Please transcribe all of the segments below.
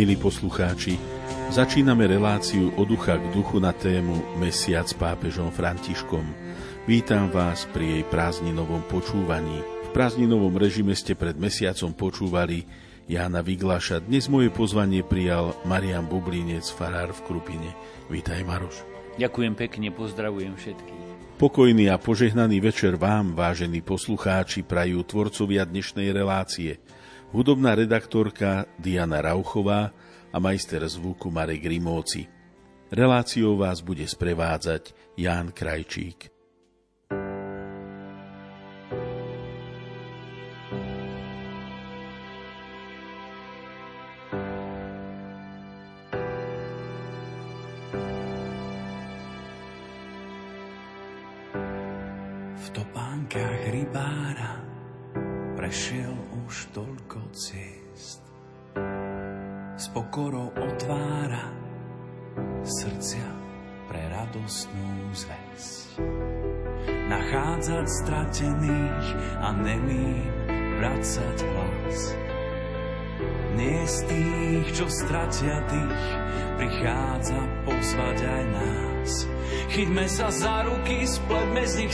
Milí poslucháči, začíname reláciu o ducha k duchu na tému Mesiac s pápežom Františkom. Vítam vás pri jej prázdninovom počúvaní. V prázdninovom režime ste pred mesiacom počúvali Jána Vyglaša. Dnes moje pozvanie prijal Marian Bublinec, farár v Krupine. Vítaj, Maroš. Ďakujem pekne, pozdravujem všetkých. Pokojný a požehnaný večer vám, vážení poslucháči, prajú tvorcovia dnešnej relácie – hudobná redaktorka Diana Rauchová a majster zvuku Marek Rimóci. Reláciou vás bude sprevádzať Ján Krajčík.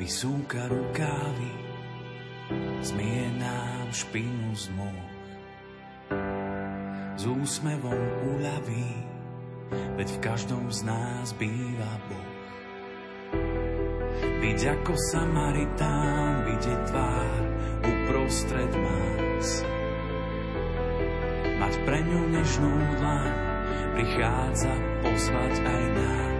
Vysúka rukávy, zmie nám špinu z môh. S úsmevom uľaví, veď v každom z nás býva Boh. Byť ako Samaritán, vidieť tvár uprostred más. Mať pre ňu nežnú dlaň, prichádza pozvať aj nás.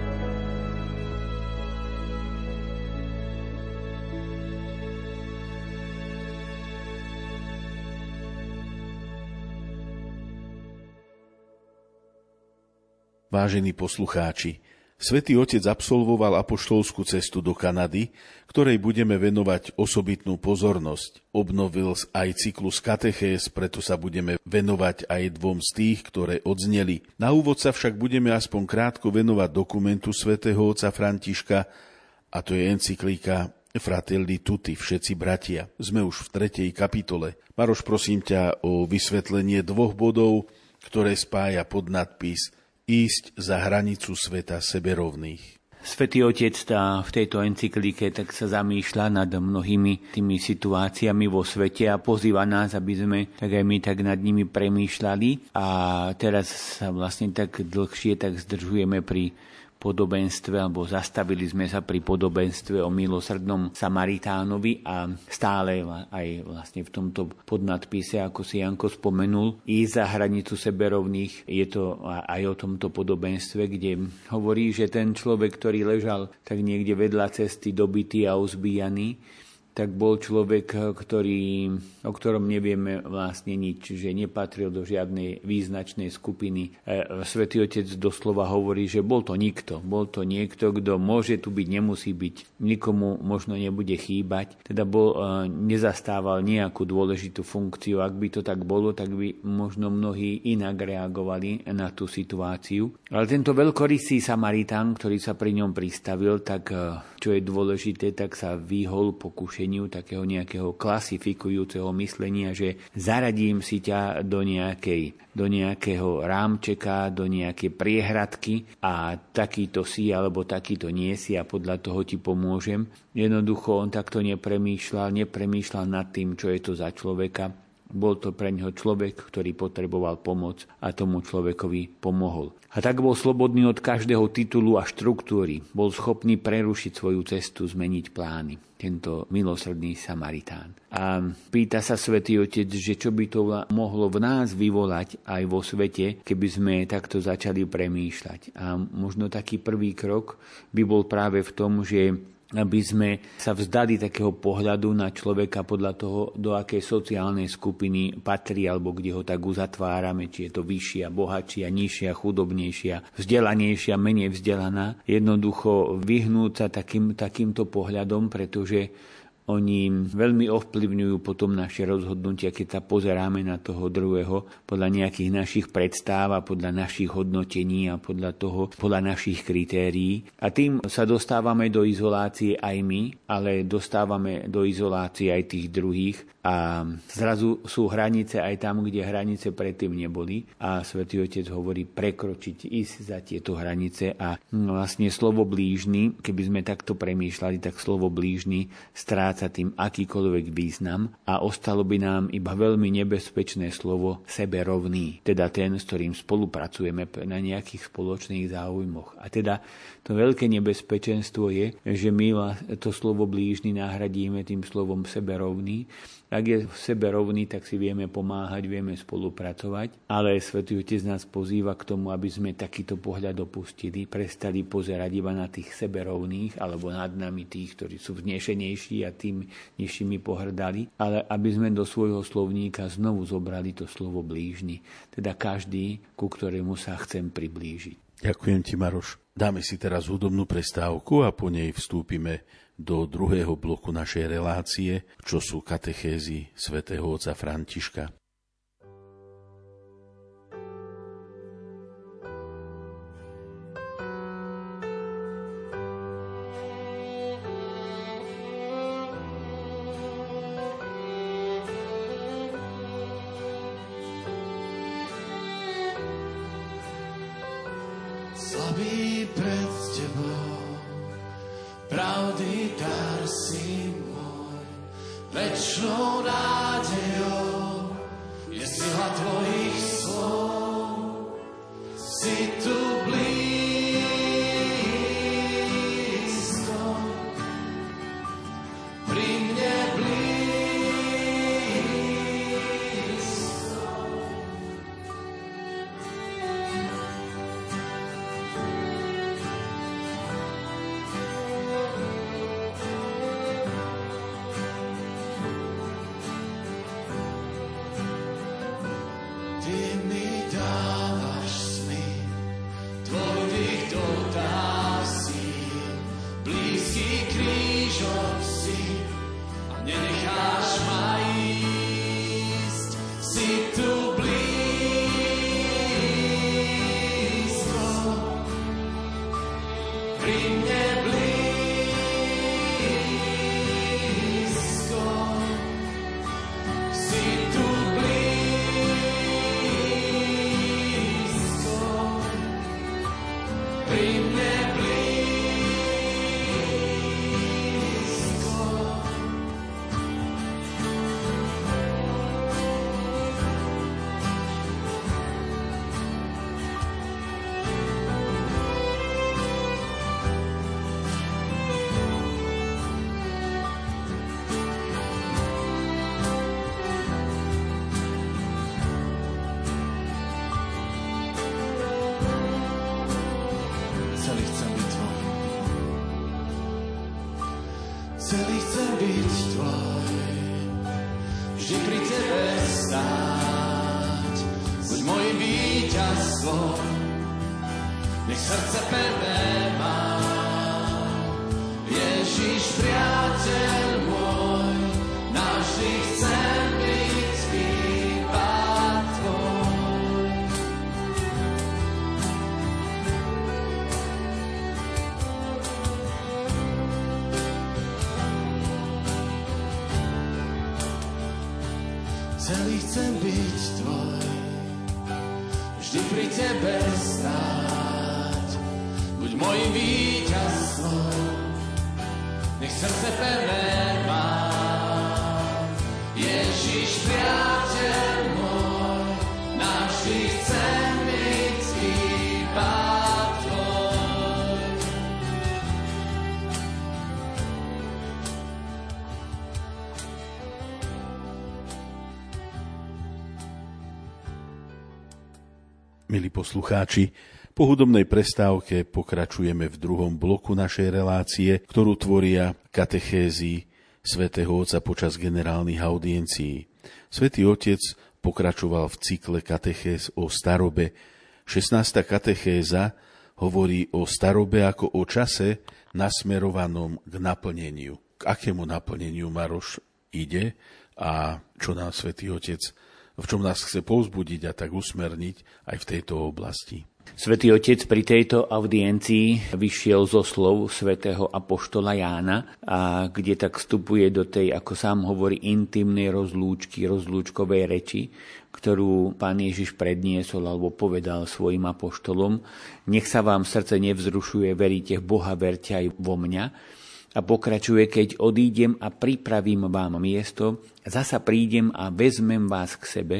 Vážení poslucháči, Svetý Otec absolvoval apoštolskú cestu do Kanady, ktorej budeme venovať osobitnú pozornosť. Obnovil aj cyklus katechés, preto sa budeme venovať aj dvom z tých, ktoré odzneli. Na úvod sa však budeme aspoň krátko venovať dokumentu svätého otca Františka, a to je encyklika Fratelli Tutti, všetci bratia. Sme už v tretej kapitole. Maroš, prosím ťa o vysvetlenie dvoch bodov, ktoré spája pod nadpis – ísť za hranicu sveta seberovných. Svetý Otec tá v tejto encyklike tak sa zamýšľa nad mnohými tými situáciami vo svete a pozýva nás, aby sme tak aj my tak nad nimi premýšľali a teraz sa vlastne tak dlhšie tak zdržujeme pri podobenstve, alebo zastavili sme sa pri podobenstve o milosrdnom Samaritánovi a stále aj vlastne v tomto podnadpise, ako si Janko spomenul, i za hranicu seberovných je to aj o tomto podobenstve, kde hovorí, že ten človek, ktorý ležal tak niekde vedľa cesty dobitý a uzbíjaný, tak bol človek, ktorý, o ktorom nevieme vlastne nič, že nepatril do žiadnej význačnej skupiny. E, Svetý Otec doslova hovorí, že bol to nikto. Bol to niekto, kto môže tu byť, nemusí byť. Nikomu možno nebude chýbať. Teda bol, e, nezastával nejakú dôležitú funkciu. Ak by to tak bolo, tak by možno mnohí inak reagovali na tú situáciu. Ale tento veľkorysý Samaritán, ktorý sa pri ňom pristavil, tak e, čo je dôležité, tak sa vyhol pokušeniu riešeniu takého nejakého klasifikujúceho myslenia, že zaradím si ťa do nejakej do nejakého rámčeka, do nejakej priehradky a takýto si alebo takýto nie si a podľa toho ti pomôžem. Jednoducho on takto nepremýšľal, nepremýšľal nad tým, čo je to za človeka, bol to pre neho človek, ktorý potreboval pomoc a tomu človekovi pomohol. A tak bol slobodný od každého titulu a štruktúry. Bol schopný prerušiť svoju cestu, zmeniť plány. Tento milosrdný Samaritán. A pýta sa svätý Otec, že čo by to mohlo v nás vyvolať aj vo svete, keby sme takto začali premýšľať. A možno taký prvý krok by bol práve v tom, že aby sme sa vzdali takého pohľadu na človeka podľa toho, do akej sociálnej skupiny patrí, alebo kde ho tak uzatvárame, či je to vyššia, bohatšia, nižšia, chudobnejšia, vzdelanejšia, menej vzdelaná. Jednoducho vyhnúť sa takým, takýmto pohľadom, pretože oni veľmi ovplyvňujú potom naše rozhodnutia, keď sa pozeráme na toho druhého podľa nejakých našich predstáv a podľa našich hodnotení a podľa toho, podľa našich kritérií. A tým sa dostávame do izolácie aj my, ale dostávame do izolácie aj tých druhých. A zrazu sú hranice aj tam, kde hranice predtým neboli. A Svetý Otec hovorí prekročiť, ísť za tieto hranice. A vlastne slovo blížny, keby sme takto premýšľali, tak slovo blížny stráca tým akýkoľvek význam a ostalo by nám iba veľmi nebezpečné slovo seberovný, teda ten, s ktorým spolupracujeme na nejakých spoločných záujmoch. A teda to veľké nebezpečenstvo je, že my to slovo blížny nahradíme tým slovom seberovný ak je v sebe rovný, tak si vieme pomáhať, vieme spolupracovať, ale Svetý Otec nás pozýva k tomu, aby sme takýto pohľad opustili, prestali pozerať iba na tých seberovných alebo nad nami tých, ktorí sú vznešenejší a tým nižšími pohrdali, ale aby sme do svojho slovníka znovu zobrali to slovo blížny, teda každý, ku ktorému sa chcem priblížiť. Ďakujem ti, Maroš. Dáme si teraz hudobnú prestávku a po nej vstúpime do druhého bloku našej relácie, čo sú katechézy svätého otca Františka. Celý chcem byť tvoj, vždy pri tebe stáť. Buď môj víťazstvom, nech srdce pevné má. Ježiš, priateľ poslucháči, po hudobnej prestávke pokračujeme v druhom bloku našej relácie, ktorú tvoria katechézy svätého Otca počas generálnych audiencií. Svetý Otec pokračoval v cykle katechéz o starobe. 16. katechéza hovorí o starobe ako o čase nasmerovanom k naplneniu. K akému naplneniu Maroš ide a čo nám Svetý Otec v čom nás chce povzbudiť a tak usmerniť aj v tejto oblasti. Svetý Otec pri tejto audiencii vyšiel zo slov svätého Apoštola Jána, a kde tak vstupuje do tej, ako sám hovorí, intimnej rozlúčky, rozlúčkovej reči, ktorú pán Ježiš predniesol alebo povedal svojim apoštolom. Nech sa vám srdce nevzrušuje, veríte v Boha, verte aj vo mňa. A pokračuje, keď odídem a pripravím vám miesto, zasa prídem a vezmem vás k sebe,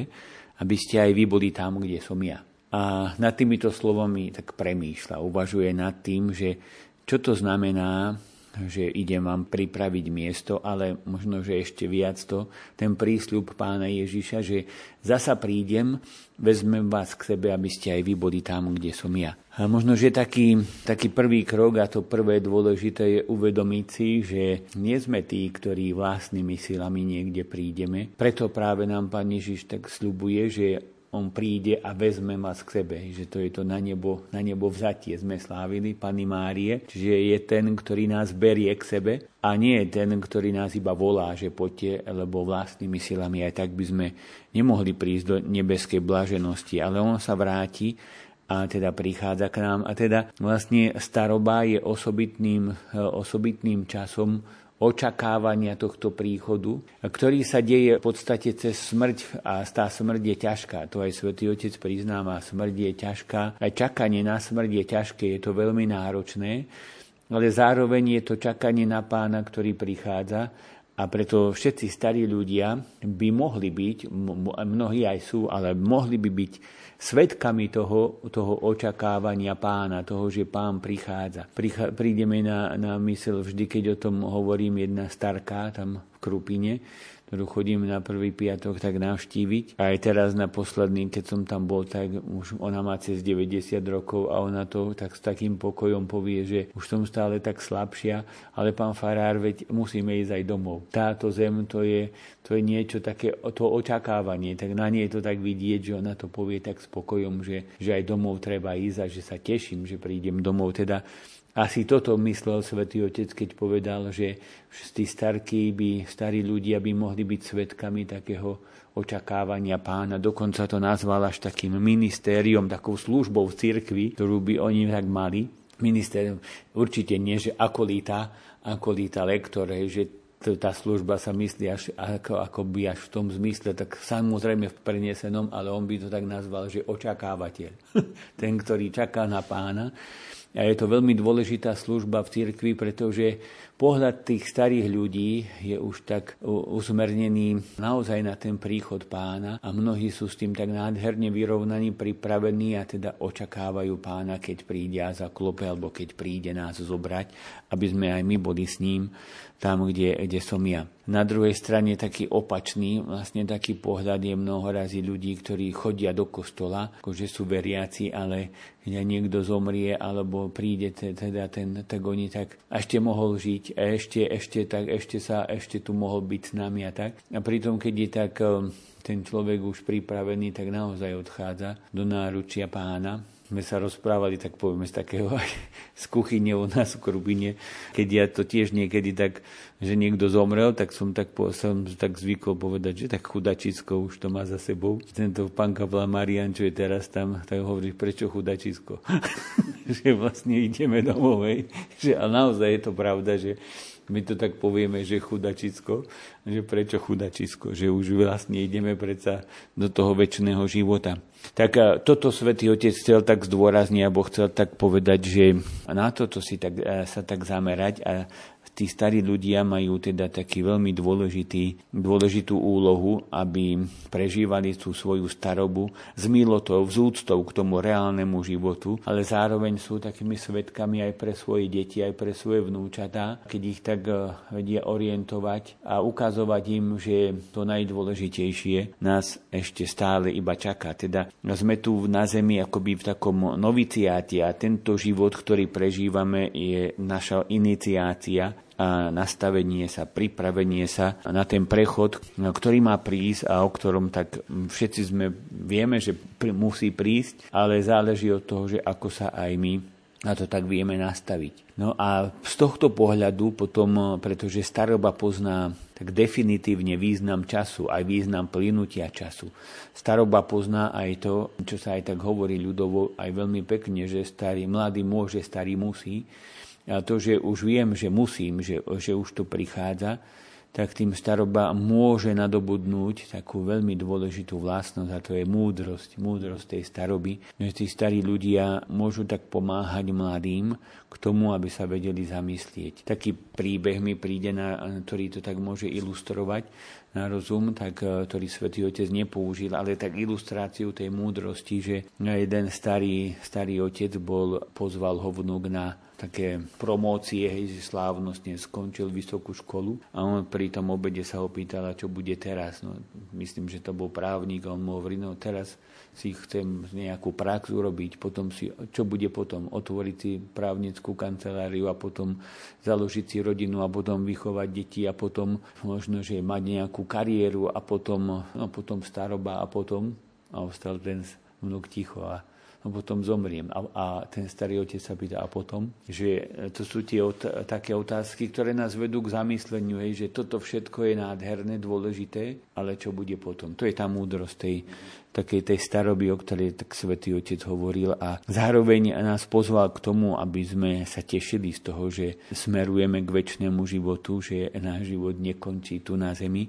aby ste aj vy boli tam, kde som ja. A nad týmito slovami tak premýšľa, uvažuje nad tým, že čo to znamená, že idem vám pripraviť miesto, ale možno, že ešte viac to, ten prísľub pána Ježiša, že zasa prídem, vezmem vás k sebe, aby ste aj vy boli tam, kde som ja. A možno, že taký, taký prvý krok a to prvé dôležité je uvedomiť si, že nie sme tí, ktorí vlastnými silami niekde prídeme. Preto práve nám pán Ježiš tak slubuje, že on príde a vezme vás k sebe. Že to je to na nebo, na nebo vzatie sme slávili Pani Márie. Čiže je ten, ktorý nás berie k sebe a nie je ten, ktorý nás iba volá, že poďte, lebo vlastnými silami aj tak by sme nemohli prísť do nebeskej blaženosti. Ale on sa vráti a teda prichádza k nám. A teda vlastne staroba je osobitným, osobitným časom očakávania tohto príchodu, ktorý sa deje v podstate cez smrť a tá smrť je ťažká. To aj svätý Otec priznáva, smrť je ťažká. Aj čakanie na smrť je ťažké, je to veľmi náročné, ale zároveň je to čakanie na pána, ktorý prichádza a preto všetci starí ľudia by mohli byť, mnohí aj sú, ale mohli by byť svetkami toho, toho očakávania pána, toho, že pán prichádza. Prichá, prídeme na, na mysel vždy, keď o tom hovorím, jedna starka tam v Krupine, ktorú chodím na prvý piatok tak navštíviť. A aj teraz na posledný, keď som tam bol, tak už ona má cez 90 rokov a ona to tak s takým pokojom povie, že už som stále tak slabšia, ale pán Farár, veď musíme ísť aj domov. Táto zem, to je, to je niečo také, to očakávanie, tak na nej to tak vidieť, že ona to povie tak spokojom, že, že aj domov treba ísť a že sa teším, že prídem domov. Teda asi toto myslel svätý Otec, keď povedal, že tí starky by, starí ľudia by mohli byť svetkami takého očakávania pána. Dokonca to nazval až takým ministériom, takou službou v cirkvi, ktorú by oni tak mali. Ministérium určite nie, že akolita, akolita lektor, že tá služba sa myslí až ako, ako by až v tom zmysle, tak samozrejme v prenesenom, ale on by to tak nazval, že očakávateľ. Ten, ktorý čaká na pána. A je to veľmi dôležitá služba v cirkvi, pretože pohľad tých starých ľudí je už tak usmernený naozaj na ten príchod pána a mnohí sú s tým tak nádherne vyrovnaní, pripravení a teda očakávajú pána, keď príde a zaklope alebo keď príde nás zobrať, aby sme aj my boli s ním tam, kde, kde som ja. Na druhej strane taký opačný, vlastne taký pohľad je mnoho razy ľudí, ktorí chodia do kostola, akože sú veriaci, ale keď niekto zomrie alebo príde teda ten, tak oni tak ešte mohol žiť, a ešte, ešte, tak, ešte sa, ešte tu mohol byť s nami a tak. A pritom, keď je tak eh, ten človek už pripravený, tak naozaj odchádza do náručia pána sme sa rozprávali, tak povieme, z takého aj z kuchyne u nás v Krubine, keď ja to tiež niekedy tak, že niekto zomrel, tak som tak, som tak zvykol povedať, že tak chudačisko už to má za sebou. Tento pán kapla Marian, čo je teraz tam, tak hovorí, prečo chudačisko? že vlastne ideme domov, hej. Že, a naozaj je to pravda, že my to tak povieme, že chudačisko, že prečo chudačisko, že už vlastne ideme predsa do toho väčšného života. Tak toto svätý Otec chcel tak zdôrazniť, alebo chcel tak povedať, že na toto si tak, sa tak zamerať a tí starí ľudia majú teda taký veľmi dôležitý, dôležitú úlohu, aby prežívali tú svoju starobu s milotou, s úctou k tomu reálnemu životu, ale zároveň sú takými svetkami aj pre svoje deti, aj pre svoje vnúčatá, keď ich tak eh, vedia orientovať a ukazovať im, že to najdôležitejšie nás ešte stále iba čaká. Teda sme tu na zemi akoby v takom noviciáti a tento život, ktorý prežívame, je naša iniciácia nastavenie sa, pripravenie sa na ten prechod, ktorý má prísť a o ktorom tak všetci sme vieme, že musí prísť, ale záleží od toho, že ako sa aj my na to tak vieme nastaviť. No a z tohto pohľadu potom, pretože staroba pozná tak definitívne význam času, aj význam plynutia času. Staroba pozná aj to, čo sa aj tak hovorí ľudovo, aj veľmi pekne, že starý mladý môže, starý musí. A to, že už viem, že musím, že, že už to prichádza, tak tým staroba môže nadobudnúť takú veľmi dôležitú vlastnosť a to je múdrosť, múdrosť tej staroby, že tí starí ľudia môžu tak pomáhať mladým k tomu, aby sa vedeli zamyslieť. Taký príbeh mi príde, na, ktorý to tak môže ilustrovať na rozum, tak, e, ktorý svätý Otec nepoužil, ale tak ilustráciu tej múdrosti, že jeden starý, starý otec bol, pozval ho vnúk na také promócie, hej, že slávnostne skončil vysokú školu a on pri tom obede sa opýtal, čo bude teraz. No, myslím, že to bol právnik a on mu hovorí, no teraz si chcem nejakú prax urobiť, potom si, čo bude potom? Otvoriť si právnickú kanceláriu a potom založiť si rodinu a potom vychovať deti a potom možno, že mať nejakú kariéru a potom, no, potom staroba a potom a ostal ten vnúk ticho a a potom zomriem. A, a ten starý otec sa pýta, a potom? Že to sú tie ot- také otázky, ktoré nás vedú k zamysleniu, hej, že toto všetko je nádherné, dôležité, ale čo bude potom? To je tá múdrosť tej, takej tej staroby, o ktorej tak svätý Otec hovoril a zároveň nás pozval k tomu, aby sme sa tešili z toho, že smerujeme k väčšnému životu, že náš život nekončí tu na zemi,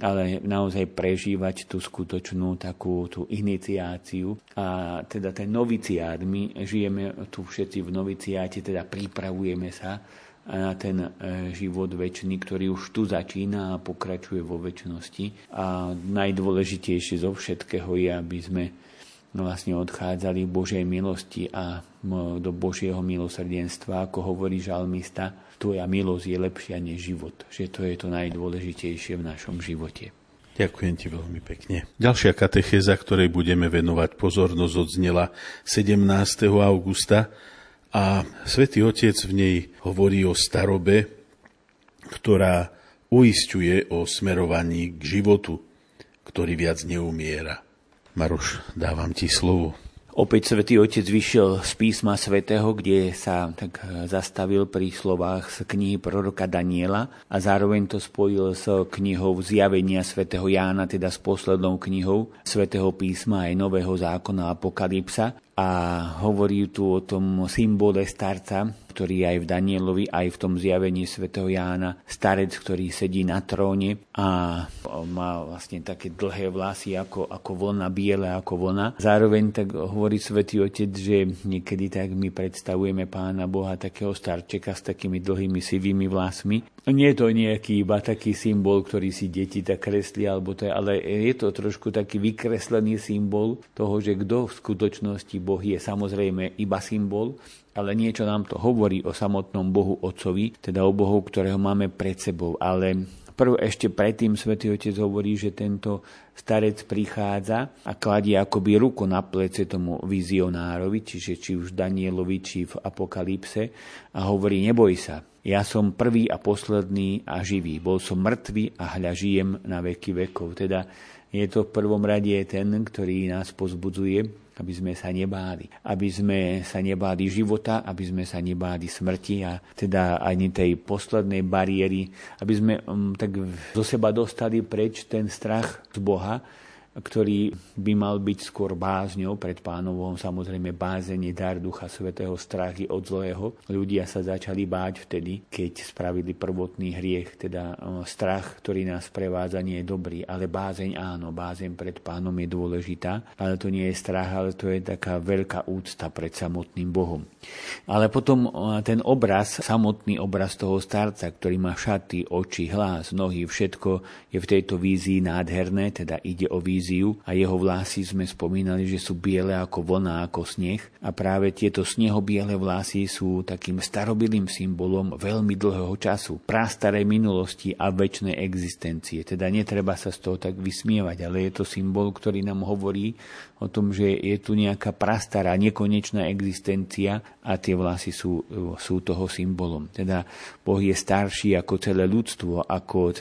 ale naozaj prežívať tú skutočnú takú tú iniciáciu a teda ten noviciát. My žijeme tu všetci v noviciáte, teda pripravujeme sa na ten e, život väčší, ktorý už tu začína a pokračuje vo väčšnosti. A najdôležitejšie zo všetkého je, aby sme vlastne odchádzali Božej milosti a do Božieho milosrdenstva, ako hovorí žalmista, tvoja milosť je lepšia než život. Že to je to najdôležitejšie v našom živote. Ďakujem ti veľmi pekne. Ďalšia katechéza, ktorej budeme venovať pozornosť, odznela 17. augusta a svätý Otec v nej hovorí o starobe, ktorá uistuje o smerovaní k životu, ktorý viac neumiera. Maroš, dávam ti slovo. Opäť svätý Otec vyšiel z písma svätého, kde sa tak zastavil pri slovách z knihy proroka Daniela a zároveň to spojil s knihou Zjavenia svätého Jána, teda s poslednou knihou svätého písma aj Nového zákona Apokalypsa a hovorí tu o tom symbole starca, ktorý aj v Danielovi, aj v tom zjavení svätého Jána, starec, ktorý sedí na tróne a má vlastne také dlhé vlasy ako, ako vlna, biele ako vlna. Zároveň tak hovorí svätý Otec, že niekedy tak my predstavujeme Pána Boha takého starčeka s takými dlhými sivými vlasmi. Nie je to nejaký iba taký symbol, ktorý si deti tak kresli, alebo to je, ale je to trošku taký vykreslený symbol toho, že kto v skutočnosti Boh je samozrejme iba symbol, ale niečo nám to hovorí o samotnom Bohu Otcovi, teda o Bohu, ktorého máme pred sebou. Ale prv ešte predtým svätý Otec hovorí, že tento starec prichádza a kladie akoby ruku na plece tomu vizionárovi, čiže či už Danielovi, či v Apokalypse a hovorí, neboj sa, ja som prvý a posledný a živý. Bol som mŕtvý a hľa žijem na veky vekov. Teda je to v prvom rade ten, ktorý nás pozbudzuje, aby sme sa nebáli. Aby sme sa nebáli života, aby sme sa nebáli smrti a teda ani tej poslednej bariéry, aby sme um, tak zo seba dostali preč ten strach z Boha, ktorý by mal byť skôr bázňou pred pánovom. Samozrejme bázeň je dar Ducha Svetého, strachy od zlého. Ľudia sa začali báť vtedy, keď spravili prvotný hriech, teda strach, ktorý nás prevádza, nie je dobrý, ale bázeň áno, bázeň pred pánom je dôležitá, ale to nie je strach, ale to je taká veľká úcta pred samotným Bohom. Ale potom ten obraz, samotný obraz toho starca, ktorý má šaty, oči, hlas, nohy, všetko je v tejto vízii nádherné, teda ide o víziu víziu a jeho vlasy sme spomínali, že sú biele ako vlna, ako sneh a práve tieto snehobiele vlasy sú takým starobilým symbolom veľmi dlhého času, prastarej minulosti a väčšnej existencie. Teda netreba sa z toho tak vysmievať, ale je to symbol, ktorý nám hovorí o tom, že je tu nejaká prastará, nekonečná existencia a tie vlasy sú, sú toho symbolom. Teda Boh je starší ako celé ľudstvo, ako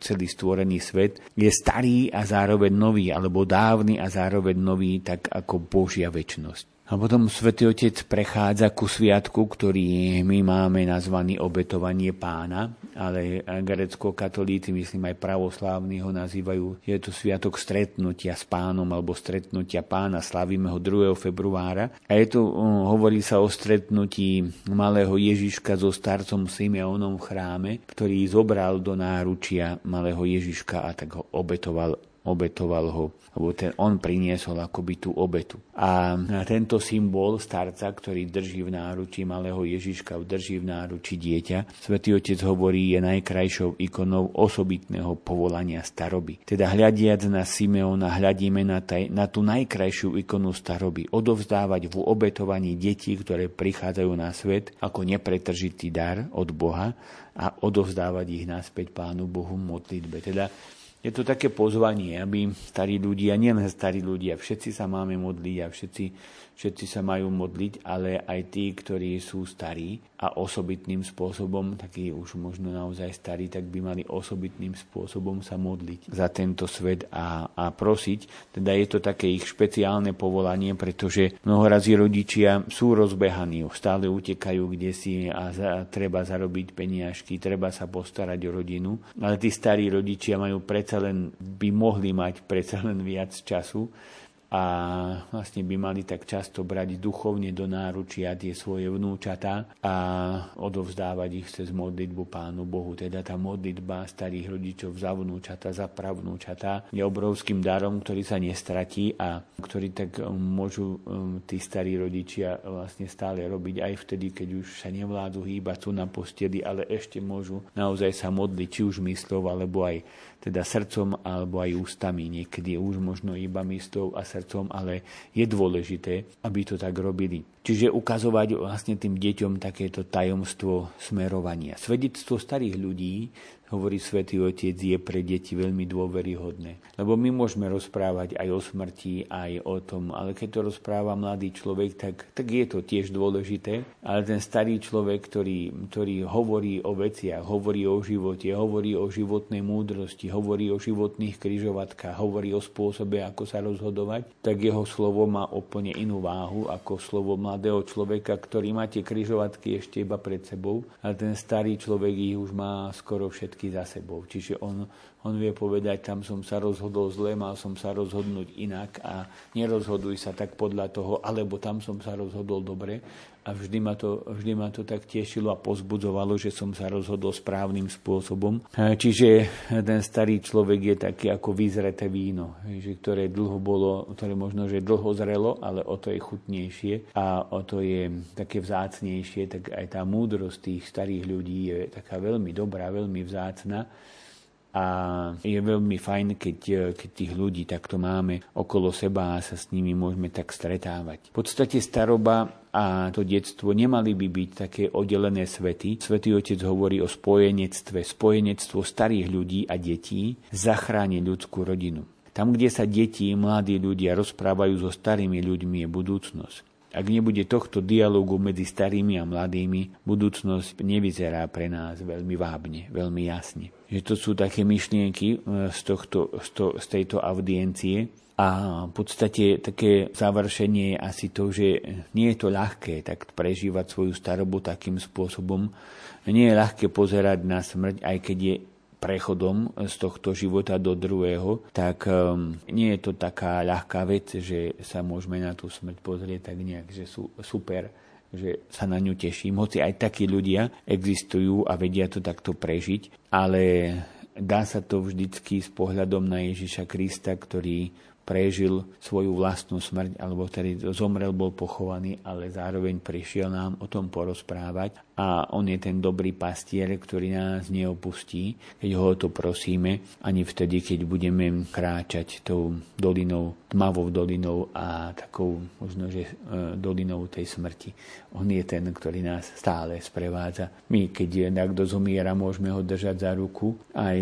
celý stvorený svet. Je starý a zároveň nový, alebo dávny a zároveň nový, tak ako Božia väčnosť. A potom svätý Otec prechádza ku sviatku, ktorý my máme nazvaný obetovanie pána, ale grecko-katolíci, myslím aj pravoslávni ho nazývajú, je to sviatok stretnutia s pánom alebo stretnutia pána, slavíme ho 2. februára. A je to, hovorí sa o stretnutí malého Ježiška so starcom Simeonom v chráme, ktorý zobral do náručia malého Ježiška a tak ho obetoval obetoval ho, alebo ten, on priniesol akoby tú obetu. A tento symbol starca, ktorý drží v náruči malého Ježiška, drží v náruči dieťa, svätý Otec hovorí, je najkrajšou ikonou osobitného povolania staroby. Teda hľadiac na Simeona, hľadíme na, taj, na tú najkrajšiu ikonu staroby, odovzdávať v obetovaní detí, ktoré prichádzajú na svet ako nepretržitý dar od Boha a odovzdávať ich naspäť Pánu Bohu modlitbe. Teda je to také pozvanie, aby starí ľudia, nielen starí ľudia, všetci sa máme modliť a všetci všetci sa majú modliť, ale aj tí, ktorí sú starí a osobitným spôsobom, takí už možno naozaj starí, tak by mali osobitným spôsobom sa modliť za tento svet a, a prosiť. Teda je to také ich špeciálne povolanie, pretože mnohorazí rodičia sú rozbehaní, stále utekajú kde si a za, treba zarobiť peniažky, treba sa postarať o rodinu, ale tí starí rodičia majú predsa len, by mohli mať predsa len viac času a vlastne by mali tak často brať duchovne do náručia tie svoje vnúčatá a odovzdávať ich cez modlitbu Pánu Bohu. Teda tá modlitba starých rodičov za vnúčata, za pravnúčata je obrovským darom, ktorý sa nestratí a ktorý tak môžu um, tí starí rodičia vlastne stále robiť aj vtedy, keď už sa nevládzu hýbať, sú na posteli, ale ešte môžu naozaj sa modliť, či už myslov, alebo aj teda srdcom alebo aj ústami. Niekedy už možno iba myslou a srdcom, ale je dôležité, aby to tak robili. Čiže ukazovať vlastne tým deťom takéto tajomstvo smerovania. Svedectvo starých ľudí hovorí svätý Otec, je pre deti veľmi dôveryhodné. Lebo my môžeme rozprávať aj o smrti, aj o tom, ale keď to rozpráva mladý človek, tak, tak je to tiež dôležité. Ale ten starý človek, ktorý, ktorý hovorí o veciach, hovorí o živote, hovorí o životnej múdrosti, hovorí o životných kryžovatkách, hovorí o spôsobe, ako sa rozhodovať, tak jeho slovo má úplne inú váhu ako slovo mladého človeka, ktorý má tie kryžovatky ešte iba pred sebou, ale ten starý človek ich už má skoro všetky všetky za sebou. Čiže on, on vie povedať, tam som sa rozhodol zle, mal som sa rozhodnúť inak a nerozhoduj sa tak podľa toho, alebo tam som sa rozhodol dobre. A vždy ma to, vždy ma to tak tešilo a pozbudzovalo, že som sa rozhodol správnym spôsobom. Čiže ten starý človek je taký ako vyzreté víno, že ktoré dlho bolo, ktoré možno, že dlho zrelo, ale o to je chutnejšie a o to je také vzácnejšie, tak aj tá múdrosť tých starých ľudí je taká veľmi dobrá, veľmi vzácna a je veľmi fajn, keď, keď tých ľudí takto máme okolo seba a sa s nimi môžeme tak stretávať. V podstate staroba a to detstvo nemali by byť také oddelené svety. Svetý Otec hovorí o spojenectve. Spojenectvo starých ľudí a detí zachráni ľudskú rodinu. Tam, kde sa deti, mladí ľudia rozprávajú so starými ľuďmi, je budúcnosť. Ak nebude tohto dialogu medzi starými a mladými, budúcnosť nevyzerá pre nás veľmi vábne, veľmi jasne. Že to sú také myšlienky e, z, tohto, z, to, z tejto audiencie, a v podstate také završenie je asi to, že nie je to ľahké tak prežívať svoju starobu takým spôsobom. Nie je ľahké pozerať na smrť, aj keď je prechodom z tohto života do druhého, tak um, nie je to taká ľahká vec, že sa môžeme na tú smrť pozrieť tak nejak, že sú super, že sa na ňu teším. Hoci aj takí ľudia existujú a vedia to takto prežiť, ale dá sa to vždycky s pohľadom na Ježiša Krista, ktorý prežil svoju vlastnú smrť, alebo ktorý zomrel, bol pochovaný, ale zároveň prišiel nám o tom porozprávať a on je ten dobrý pastier, ktorý nás neopustí, keď ho to prosíme, ani vtedy, keď budeme kráčať tou dolinou, tmavou dolinou a takou možno, že e, dolinou tej smrti. On je ten, ktorý nás stále sprevádza. My, keď niekto zomiera, môžeme ho držať za ruku, aj,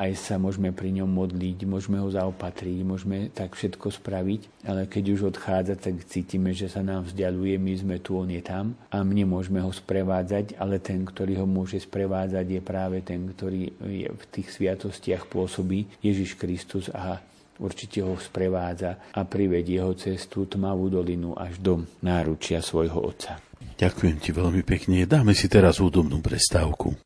aj sa môžeme pri ňom modliť, môžeme ho zaopatriť, môžeme tak všetko spraviť, ale keď už odchádza, tak cítime, že sa nám vzdialuje, my sme tu, on je tam a my nemôžeme ho sprevázať sprevádzať, ale ten, ktorý ho môže sprevádzať, je práve ten, ktorý je v tých sviatostiach pôsobí Ježiš Kristus a určite ho sprevádza a privedie ho cestu tmavú dolinu až do náručia svojho Otca. Ďakujem ti veľmi pekne. Dáme si teraz údobnú prestávku.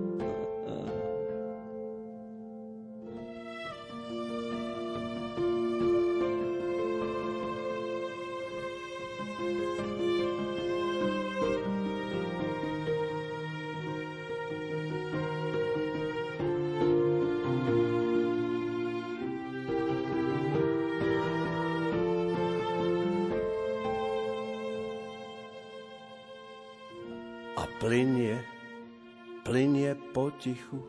potichu.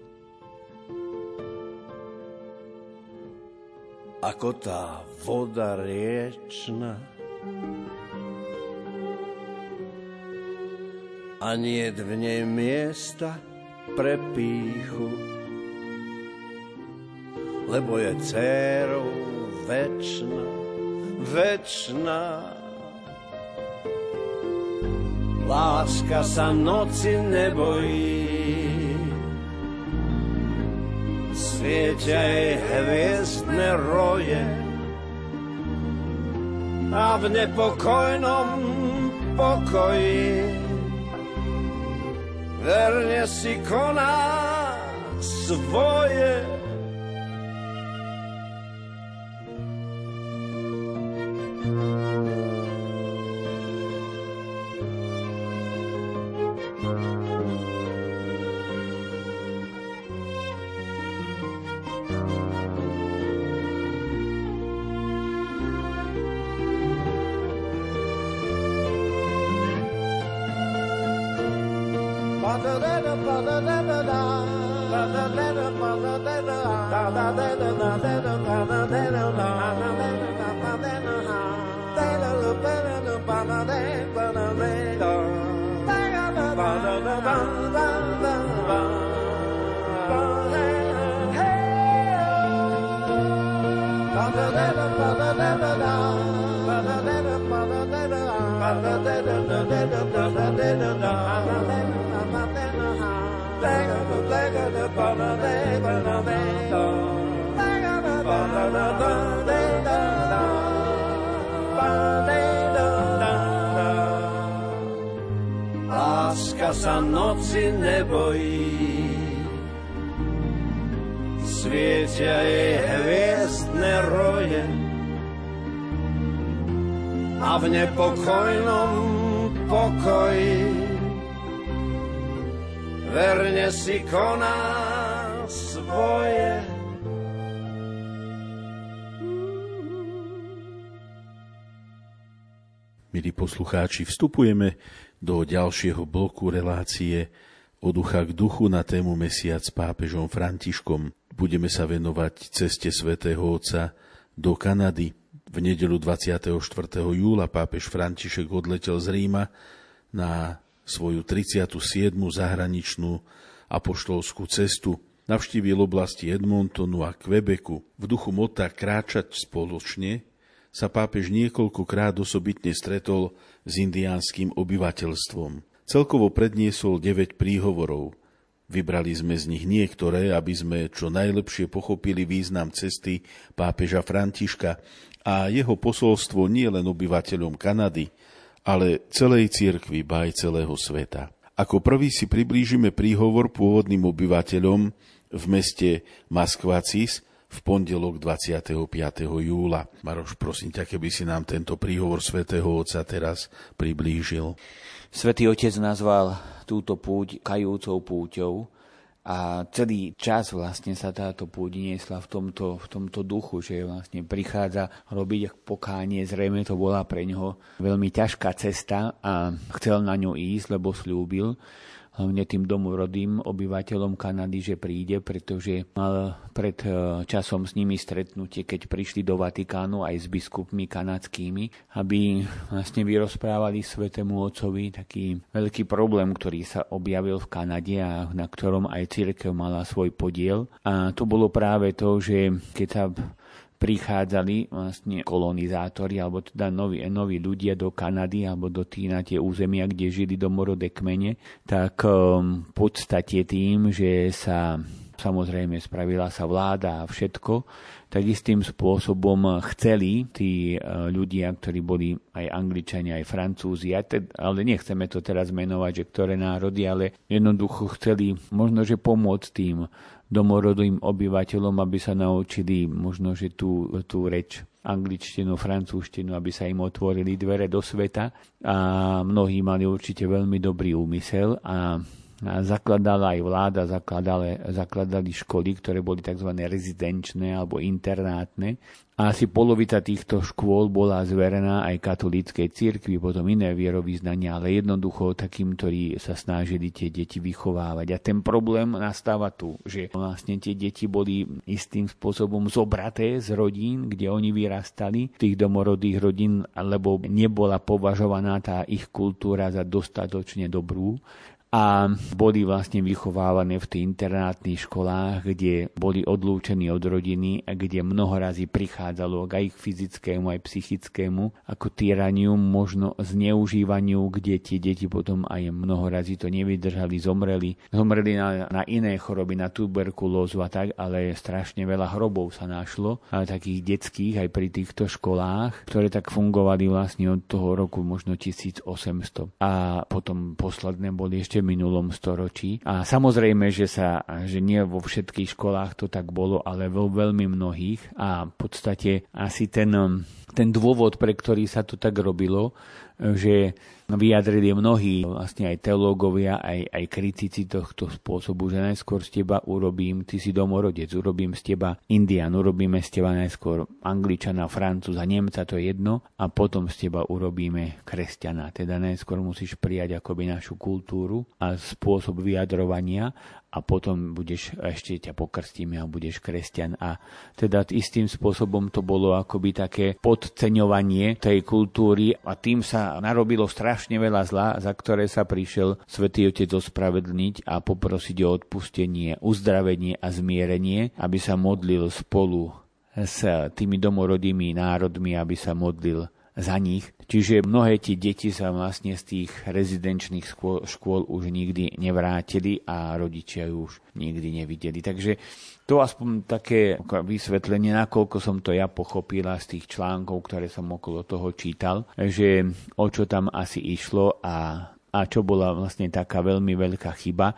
Ako tá voda riečna. A nie v nej miesta pre píchu, lebo je dcerou večná, večná. Láska sa noci nebojí, svietia jej hviezdne roje a v nepokojnom pokoji verne si koná svoje. Milí poslucháči, vstupujeme do ďalšieho bloku relácie od ducha k duchu na tému Mesiac s pápežom Františkom. Budeme sa venovať ceste svätého Otca do Kanady. V nedelu 24. júla pápež František odletel z Ríma na svoju 37. zahraničnú apoštolskú cestu. Navštívil oblasti Edmontonu a Quebecu. V duchu mota kráčať spoločne sa pápež niekoľkokrát osobitne stretol s indiánskym obyvateľstvom. Celkovo predniesol 9 príhovorov. Vybrali sme z nich niektoré, aby sme čo najlepšie pochopili význam cesty pápeža Františka a jeho posolstvo nie len obyvateľom Kanady, ale celej cirkvi, baj celého sveta. Ako prvý si priblížime príhovor pôvodným obyvateľom v meste Maskvacis, v pondelok 25. júla. Maroš, prosím ťa, keby si nám tento príhovor svätého Otca teraz priblížil. Svetý Otec nazval túto púť kajúcou púťou a celý čas vlastne sa táto púť niesla v tomto, v tomto duchu, že vlastne prichádza robiť pokánie, zrejme to bola pre ňoho veľmi ťažká cesta a chcel na ňu ísť, lebo slúbil, hlavne tým domorodým obyvateľom Kanady, že príde, pretože mal pred e, časom s nimi stretnutie, keď prišli do Vatikánu aj s biskupmi kanadskými, aby vlastne vyrozprávali Svetému Otcovi taký veľký problém, ktorý sa objavil v Kanade a na ktorom aj církev mala svoj podiel. A to bolo práve to, že keď sa prichádzali vlastne kolonizátori, alebo teda noví, noví ľudia do Kanady alebo do tý, na tie územia, kde žili domorodé kmene, tak um, v podstate tým, že sa samozrejme spravila sa vláda a všetko, tak istým spôsobom chceli tí uh, ľudia, ktorí boli aj Angličania, aj Francúzi, ale nechceme to teraz menovať, že ktoré národy, ale jednoducho chceli možno, že pomôcť tým domorodým obyvateľom, aby sa naučili možno, že tú, tú reč angličtinu, francúzštinu, aby sa im otvorili dvere do sveta a mnohí mali určite veľmi dobrý úmysel a zakladala aj vláda, zakladali, zakladali školy, ktoré boli tzv. rezidenčné alebo internátne. Asi polovica týchto škôl bola zverená aj katolíckej cirkvi, potom iné vierovýznania, ale jednoducho takým, ktorí sa snažili tie deti vychovávať. A ten problém nastáva tu, že vlastne tie deti boli istým spôsobom zobraté z rodín, kde oni vyrastali, tých domorodých rodín, lebo nebola považovaná tá ich kultúra za dostatočne dobrú a boli vlastne vychovávané v tých internátnych školách, kde boli odlúčení od rodiny a kde mnoho razy prichádzalo k fyzickému, aj psychickému, ako tyraniu, možno zneužívaniu, kde tie deti potom aj mnoho razy to nevydržali, zomreli. Zomreli na, na iné choroby, na tuberkulózu a tak, ale strašne veľa hrobov sa našlo, ale takých detských aj pri týchto školách, ktoré tak fungovali vlastne od toho roku možno 1800. A potom posledné boli ešte minulom storočí. A samozrejme, že, sa, že nie vo všetkých školách to tak bolo, ale vo veľmi mnohých. A v podstate asi ten, ten dôvod, pre ktorý sa to tak robilo, že vyjadrili mnohí, vlastne aj teológovia, aj, aj kritici tohto spôsobu, že najskôr z teba urobím, ty si domorodec, urobím z teba Indian, urobíme z teba najskôr Angličana, Francúza, Nemca, to je jedno, a potom z teba urobíme kresťana. Teda najskôr musíš prijať akoby našu kultúru a spôsob vyjadrovania a potom budeš, ešte ťa pokrstíme a budeš kresťan. A teda istým spôsobom to bolo akoby také podceňovanie tej kultúry a tým sa narobilo strašne veľa zla, za ktoré sa prišiel Svetý Otec ospravedlniť a poprosiť o odpustenie, uzdravenie a zmierenie, aby sa modlil spolu s tými domorodými národmi, aby sa modlil za nich. Čiže mnohé tie deti sa vlastne z tých rezidenčných škôl, škôl už nikdy nevrátili a rodičia ju už nikdy nevideli. Takže to aspoň také vysvetlenie, nakoľko som to ja pochopila z tých článkov, ktoré som okolo toho čítal, že o čo tam asi išlo a, a čo bola vlastne taká veľmi veľká chyba.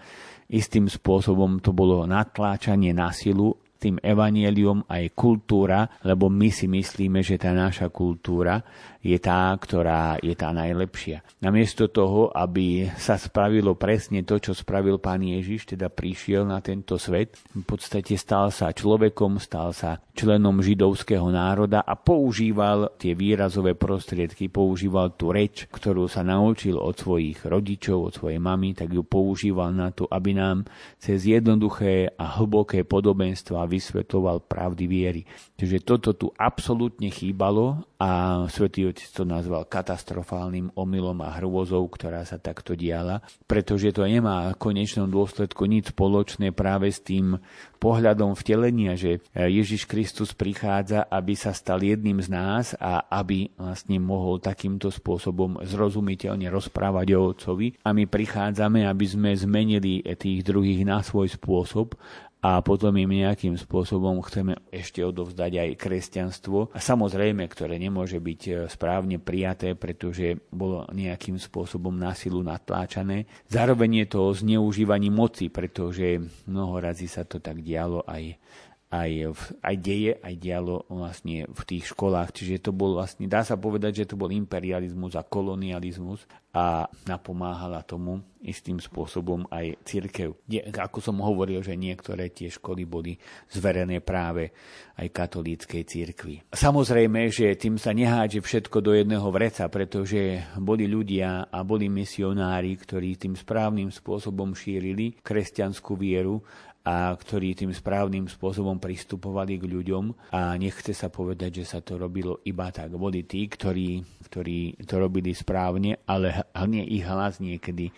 Istým spôsobom to bolo natláčanie na silu tým evanielium aj kultúra, lebo my si myslíme, že tá naša kultúra je tá, ktorá je tá najlepšia. Namiesto toho, aby sa spravilo presne to, čo spravil pán Ježiš, teda prišiel na tento svet, v podstate stal sa človekom, stal sa členom židovského národa a používal tie výrazové prostriedky, používal tú reč, ktorú sa naučil od svojich rodičov, od svojej mamy, tak ju používal na to, aby nám cez jednoduché a hlboké podobenstva vysvetoval pravdy viery. Čiže toto tu absolútne chýbalo a svätý Otec to nazval katastrofálnym omylom a hrôzou, ktorá sa takto diala, pretože to nemá v konečnom dôsledku nič spoločné práve s tým pohľadom vtelenia, že Ježiš Kristus prichádza, aby sa stal jedným z nás a aby vlastne mohol takýmto spôsobom zrozumiteľne rozprávať o Otcovi. A my prichádzame, aby sme zmenili tých druhých na svoj spôsob a potom im nejakým spôsobom chceme ešte odovzdať aj kresťanstvo. A samozrejme, ktoré nemôže byť e, správne prijaté, pretože bolo nejakým spôsobom násilu natláčané. Zároveň je to o zneužívaní moci, pretože mnoho razy sa to tak dialo aj aj, v, aj deje, aj dialo vlastne v tých školách. Čiže to bol vlastne, dá sa povedať, že to bol imperializmus a kolonializmus a napomáhala tomu istým spôsobom aj církev. Ako som hovoril, že niektoré tie školy boli zverené práve aj katolíckej církvi. Samozrejme, že tým sa nehádže všetko do jedného vreca, pretože boli ľudia a boli misionári, ktorí tým správnym spôsobom šírili kresťanskú vieru a ktorí tým správnym spôsobom pristupovali k ľuďom a nechce sa povedať, že sa to robilo iba tak. Boli tí, ktorí, ktorí to robili správne, ale hlavne ich hlas niekedy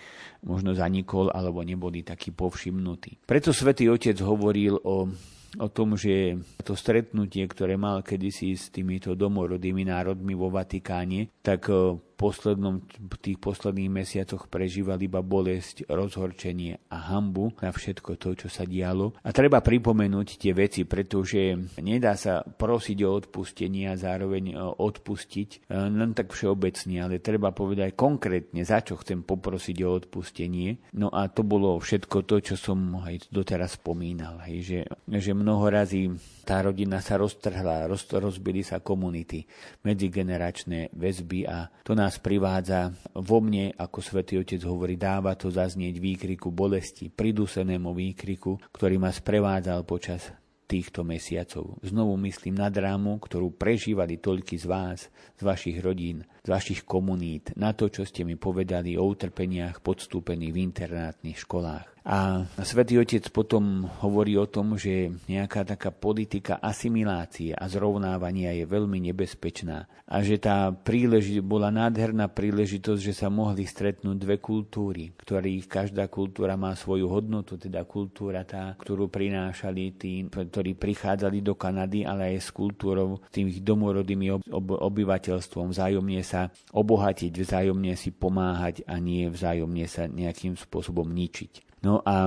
možno zanikol alebo neboli takí povšimnutí. Preto svätý Otec hovoril o o tom, že to stretnutie, ktoré mal kedysi s týmito domorodými národmi vo Vatikáne, tak poslednom, tých posledných mesiacoch prežíval iba bolesť, rozhorčenie a hambu na všetko to, čo sa dialo. A treba pripomenúť tie veci, pretože nedá sa prosiť o odpustenie a zároveň odpustiť e, len tak všeobecne, ale treba povedať konkrétne, za čo chcem poprosiť o odpustenie. No a to bolo všetko to, čo som aj doteraz spomínal, hej, že, že mnoho razy tá rodina sa roztrhla, roz, rozbili sa komunity, medzigeneračné väzby a to nás privádza vo mne, ako svätý Otec hovorí, dáva to zaznieť výkriku bolesti, pridusenému výkriku, ktorý ma sprevádzal počas týchto mesiacov. Znovu myslím na drámu, ktorú prežívali toľky z vás, z vašich rodín, z vašich komunít, na to, čo ste mi povedali o utrpeniach podstúpených v internátnych školách. A svätý Otec potom hovorí o tom, že nejaká taká politika asimilácie a zrovnávania je veľmi nebezpečná a že tá príleži- bola nádherná príležitosť, že sa mohli stretnúť dve kultúry, ktorých každá kultúra má svoju hodnotu, teda kultúra tá, ktorú prinášali tí, ktorí prichádzali do Kanady, ale aj s kultúrou, tým ich domorodým ob- obyvateľstvom, vzájomne sa obohatiť, vzájomne si pomáhať a nie vzájomne sa nejakým spôsobom ničiť. No a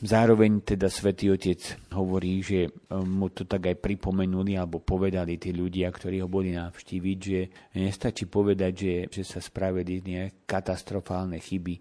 zároveň teda Svetý Otec hovorí, že um, mu to tak aj pripomenuli alebo povedali tí ľudia, ktorí ho boli navštíviť, že nestačí povedať, že, že sa spravili nejaké katastrofálne chyby,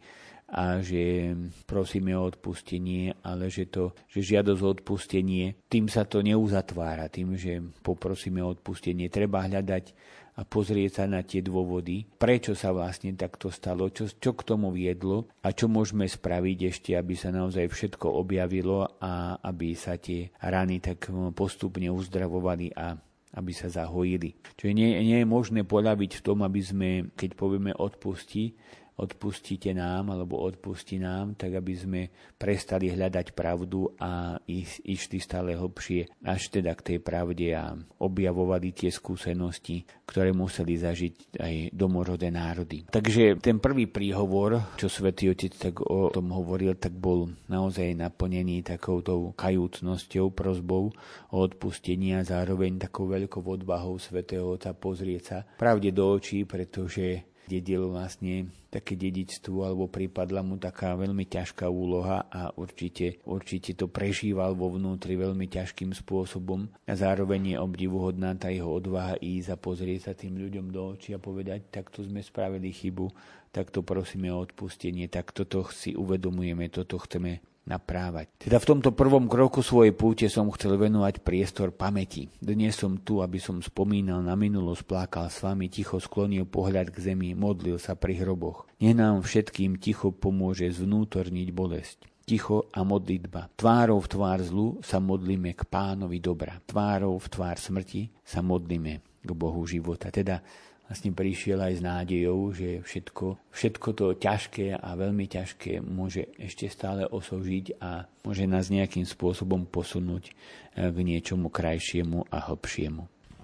a že prosíme o odpustenie, ale že, to, že žiadosť o odpustenie, tým sa to neuzatvára, tým, že poprosíme o odpustenie. Treba hľadať a pozrieť sa na tie dôvody, prečo sa vlastne takto stalo, čo, čo k tomu viedlo a čo môžeme spraviť ešte, aby sa naozaj všetko objavilo a aby sa tie rany tak postupne uzdravovali a aby sa zahojili. Čiže nie, nie je možné poľaviť v tom, aby sme, keď povieme odpusti, odpustite nám alebo odpusti nám, tak aby sme prestali hľadať pravdu a išli stále hlbšie až teda k tej pravde a objavovali tie skúsenosti, ktoré museli zažiť aj domorodé národy. Takže ten prvý príhovor, čo svätý Otec tak o tom hovoril, tak bol naozaj naplnený takouto kajúcnosťou, prozbou o odpustení a zároveň takou veľkou odvahou svätého Otca pozrieť sa pravde do očí, pretože dedil vlastne také dedičstvo alebo pripadla mu taká veľmi ťažká úloha a určite, určite to prežíval vo vnútri veľmi ťažkým spôsobom. A zároveň je obdivuhodná tá jeho odvaha ísť a pozrieť sa tým ľuďom do očí a povedať, takto sme spravili chybu, takto prosíme o odpustenie, tak toto si uvedomujeme, toto chceme naprávať. Teda v tomto prvom kroku svojej púte som chcel venovať priestor pamäti. Dnes som tu, aby som spomínal na minulosť, plakal s vami, ticho sklonil pohľad k zemi, modlil sa pri hroboch. Nech nám všetkým ticho pomôže zvnútorniť bolesť. Ticho a modlitba. Tvárou v tvár zlu sa modlíme k pánovi dobra. Tvárou v tvár smrti sa modlíme k Bohu života. Teda vlastne prišiel aj s nádejou, že všetko, všetko to ťažké a veľmi ťažké môže ešte stále osoužiť a môže nás nejakým spôsobom posunúť eh, k niečomu krajšiemu a hlbšiemu.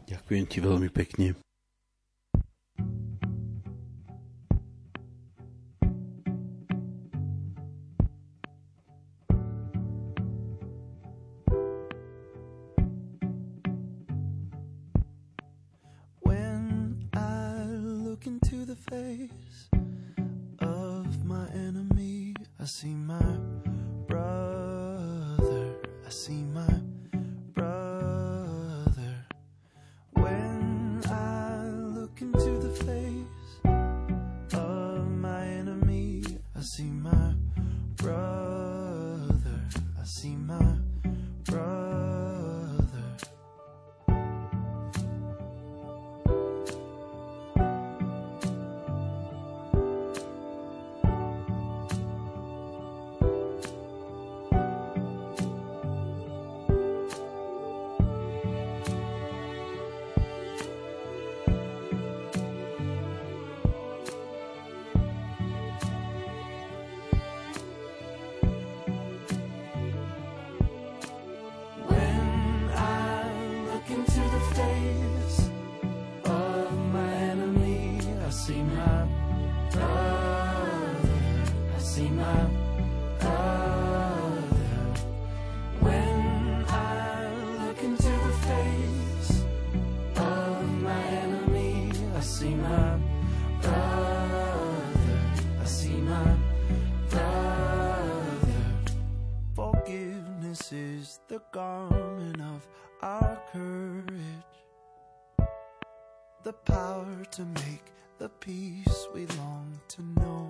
Ďakujem ti veľmi pekne. the power to make the peace we long to know.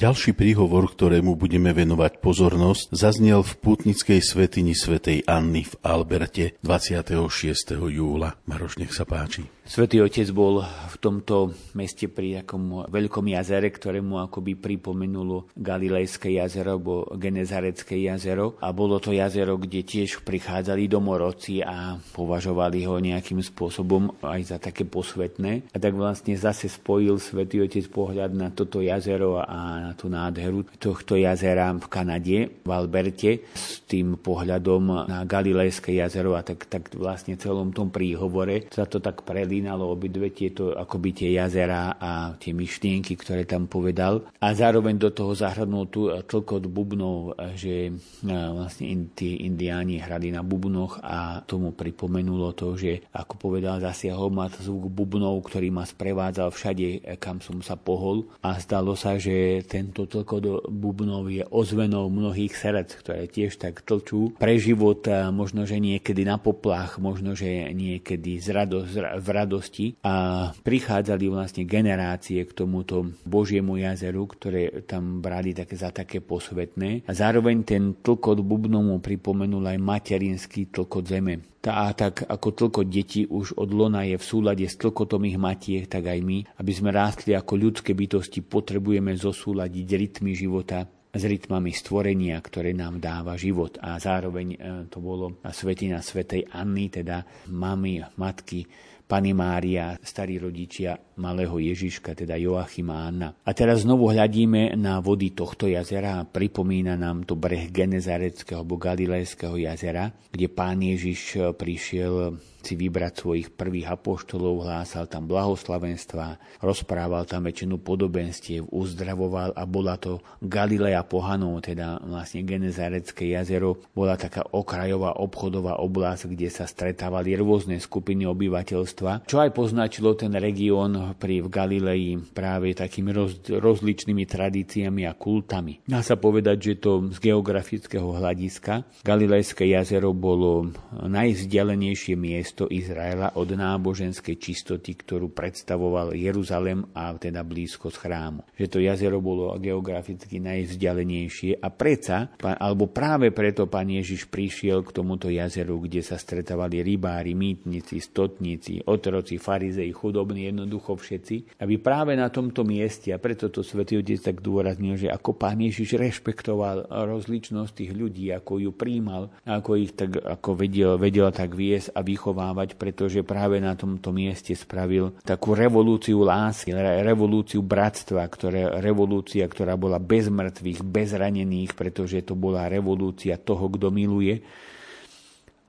Ďalší príhovor, ktorému budeme venovať pozornosť, zaznel v putnickej svetini svätej Anny v Alberte 26. júla. Maroš, nech sa páči. Svetý Otec bol v tomto meste pri takom veľkom jazere, ktorému akoby pripomenulo Galilejské jazero alebo Genezarecké jazero. A bolo to jazero, kde tiež prichádzali domorodci a považovali ho nejakým spôsobom aj za také posvetné. A tak vlastne zase spojil Svetý Otec pohľad na toto jazero a na tú nádheru tohto jazera v Kanade, v Alberte, s tým pohľadom na Galilejské jazero a tak, tak vlastne celom tom príhovore sa to tak prelí spomínalo obidve tieto akoby tie jazera a tie myšlienky, ktoré tam povedal. A zároveň do toho zahrnul tu tlkot bubnov, že e, vlastne tí indiáni hrali na bubnoch a tomu pripomenulo to, že ako povedal, zasiahol ma zvuk bubnov, ktorý ma sprevádzal všade, kam som sa pohol a zdalo sa, že tento tlkot bubnov je ozvenou mnohých srdc, ktoré tiež tak tlčú pre život, možno, že niekedy na poplach, možno, že niekedy z rado, v radosti a prichádzali vlastne generácie k tomuto Božiemu jazeru, ktoré tam brali také za také posvetné. A zároveň ten tlkot bubnom mu pripomenul aj materinský tlkot zeme. Tá, a tak ako tlkot detí už od lona je v súlade s tlkotom ich matiek, tak aj my, aby sme rástli ako ľudské bytosti, potrebujeme zosúľadiť rytmy života s rytmami stvorenia, ktoré nám dáva život. A zároveň e, to bolo svetina svetej Anny, teda mamy, matky Pani Mária, starí rodičia malého Ježiška, teda Joachima Anna. A teraz znovu hľadíme na vody tohto jazera a pripomína nám to breh Genezareckého alebo Galilejského jazera, kde pán Ježiš prišiel si vybrať svojich prvých apoštolov, hlásal tam blahoslavenstva, rozprával tam väčšinu podobenstiev, uzdravoval a bola to Galilea Pohanov, teda vlastne Genezarecké jazero, bola taká okrajová obchodová oblasť, kde sa stretávali rôzne skupiny obyvateľstva, čo aj poznačilo ten región pri v Galilei práve takými roz, rozličnými tradíciami a kultami. Dá sa povedať, že to z geografického hľadiska Galilejské jazero bolo najvzdialenejšie miesto Izraela od náboženskej čistoty, ktorú predstavoval Jeruzalem a teda blízko z chrámu. Že to jazero bolo geograficky najvzdialenejšie a preca, alebo práve preto pán Ježiš prišiel k tomuto jazeru, kde sa stretávali rybári, mýtnici, stotníci, otroci, farizei, chudobní, jednoducho všetci, aby práve na tomto mieste, a preto to svätý Otec tak dôraznil, že ako pán Ježiš rešpektoval rozličnosť tých ľudí, ako ju príjmal, ako ich tak ako vedel, vedel tak viesť a vychovať zachovávať, pretože práve na tomto mieste spravil takú revolúciu lásky, revolúciu bratstva, ktoré, revolúcia, ktorá bola bez mŕtvych, bez ranených, pretože to bola revolúcia toho, kto miluje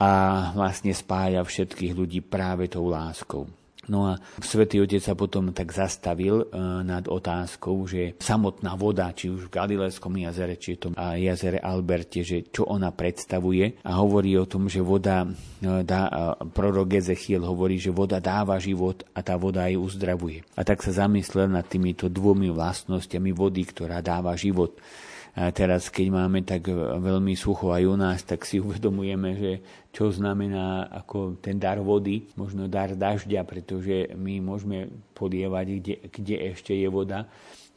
a vlastne spája všetkých ľudí práve tou láskou. No a svätý Otec sa potom tak zastavil e, nad otázkou, že samotná voda, či už v Galilejskom jazere, či je to jazere Alberte, že čo ona predstavuje a hovorí o tom, že voda, e, dá, prorok Ezechiel hovorí, že voda dáva život a tá voda aj uzdravuje. A tak sa zamyslel nad týmito dvomi vlastnosťami vody, ktorá dáva život. A teraz, keď máme tak veľmi sucho aj u nás, tak si uvedomujeme, že čo znamená ako ten dar vody, možno dar dažďa, pretože my môžeme podievať, kde, kde ešte je voda,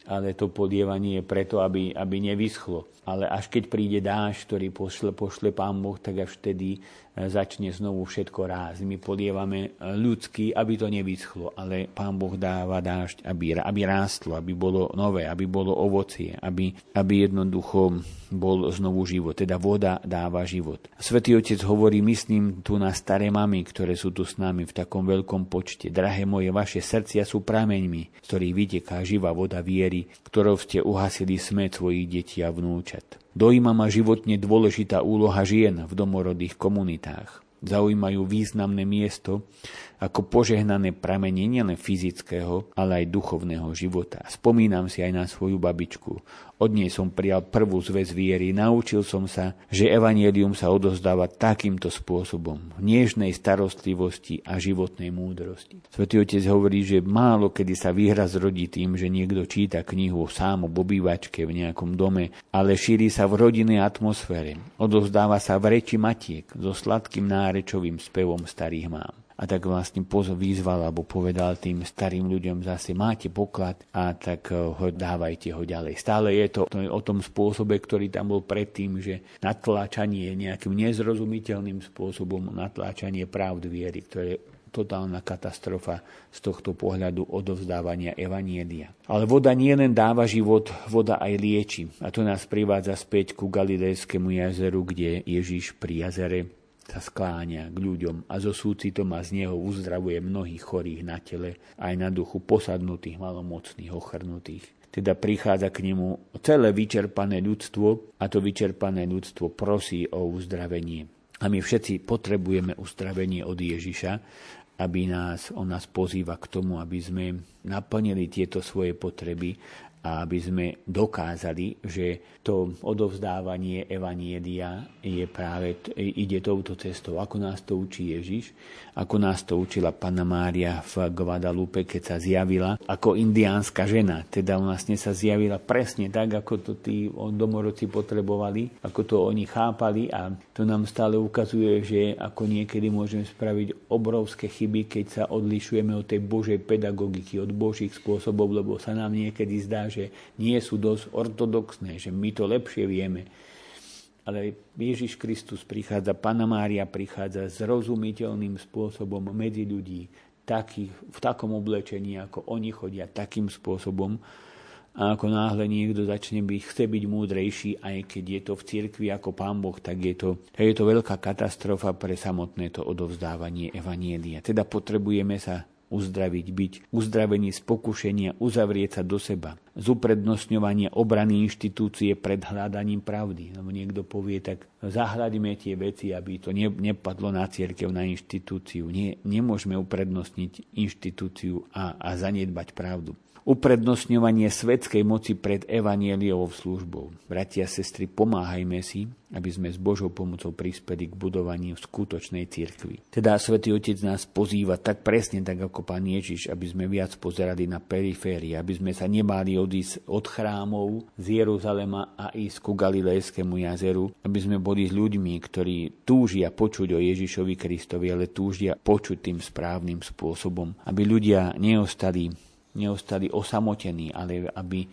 ale to podievanie je preto, aby, aby nevyschlo. Ale až keď príde dáž, ktorý pošle, pošle Pán Boh, tak až vtedy začne znovu všetko rásť. My podievame e, ľudský, aby to nevyschlo, ale Pán Boh dáva dážď, aby, aby rástlo, aby bolo nové, aby bolo ovocie, aby, aby jednoducho bol znovu život. Teda voda dáva život. Svetý Otec hovorí, myslím tu na staré mamy, ktoré sú tu s nami v takom veľkom počte. Drahé moje, vaše srdcia sú prameňmi, z ktorých vyteká živá voda viery, ktorou ste uhasili smet svojich detí a vnúčat. Dojíma ma životne dôležitá úloha žien v domorodých komunitách. Zaujímajú významné miesto ako požehnané pramenie nielen fyzického, ale aj duchovného života. Spomínam si aj na svoju babičku. Od nej som prijal prvú zväz viery, naučil som sa, že evanielium sa odozdáva takýmto spôsobom, v nežnej starostlivosti a životnej múdrosti. Svetý otec hovorí, že málo kedy sa výhra zrodí tým, že niekto číta knihu sám o obývačke v nejakom dome, ale šíri sa v rodinnej atmosfére. Odozdáva sa v reči matiek so sladkým nárečovým spevom starých mám. A tak vlastne vyzval alebo povedal tým starým ľuďom zase máte poklad a tak eh, ho dávajte ho ďalej. Stále je to, o tom spôsobe, ktorý tam bol predtým, že natláčanie nejakým nezrozumiteľným spôsobom natláčanie pravd viery, ktoré totálna katastrofa z tohto pohľadu odovzdávania Evanielia. Ale voda nie len dáva život, voda aj lieči. A to nás privádza späť ku Galilejskému jazeru, kde Ježiš pri jazere sa skláňa k ľuďom a so súcitom a z neho uzdravuje mnohých chorých na tele, aj na duchu posadnutých, malomocných, ochrnutých. Teda prichádza k nemu celé vyčerpané ľudstvo a to vyčerpané ľudstvo prosí o uzdravenie. A my všetci potrebujeme uzdravenie od Ježiša, aby nás, on nás pozýva k tomu, aby sme naplnili tieto svoje potreby a aby sme dokázali, že to odovzdávanie Evanielia je práve, ide touto cestou. Ako nás to učí Ježiš, ako nás to učila Panna Mária v Guadalupe, keď sa zjavila ako indiánska žena. Teda vlastne sa zjavila presne tak, ako to tí domorodci potrebovali, ako to oni chápali a to nám stále ukazuje, že ako niekedy môžeme spraviť obrovské chyby, keď sa odlišujeme od tej Božej pedagogiky, od Božích spôsobov, lebo sa nám niekedy zdá, že nie sú dosť ortodoxné, že my to lepšie vieme. Ale Ježiš Kristus prichádza, Pana Mária prichádza s rozumiteľným spôsobom medzi ľudí, takých, v takom oblečení, ako oni chodia, takým spôsobom. A ako náhle niekto začne byť, chce byť múdrejší, aj keď je to v cirkvi ako pán Boh, tak je to, je to veľká katastrofa pre samotné to odovzdávanie Evanielia. Teda potrebujeme sa uzdraviť, byť uzdravený z pokušenia, uzavrieť sa do seba, z uprednostňovania obrany inštitúcie pred hľadaním pravdy. Lebo niekto povie, tak zahľadíme tie veci, aby to ne, nepadlo na cierkev, na inštitúciu. Nie, nemôžeme uprednostniť inštitúciu a, a zanedbať pravdu uprednostňovanie svetskej moci pred evanieliovou službou. Bratia a sestry, pomáhajme si, aby sme s Božou pomocou prispeli k budovaniu skutočnej cirkvi. Teda Svetý Otec nás pozýva tak presne tak ako Pán Ježiš, aby sme viac pozerali na periférie, aby sme sa nebáli odísť od chrámov z Jeruzalema a ísť ku Galilejskému jazeru, aby sme boli s ľuďmi, ktorí túžia počuť o Ježišovi Kristovi, ale túžia počuť tým správnym spôsobom, aby ľudia neostali neostali osamotení, ale aby,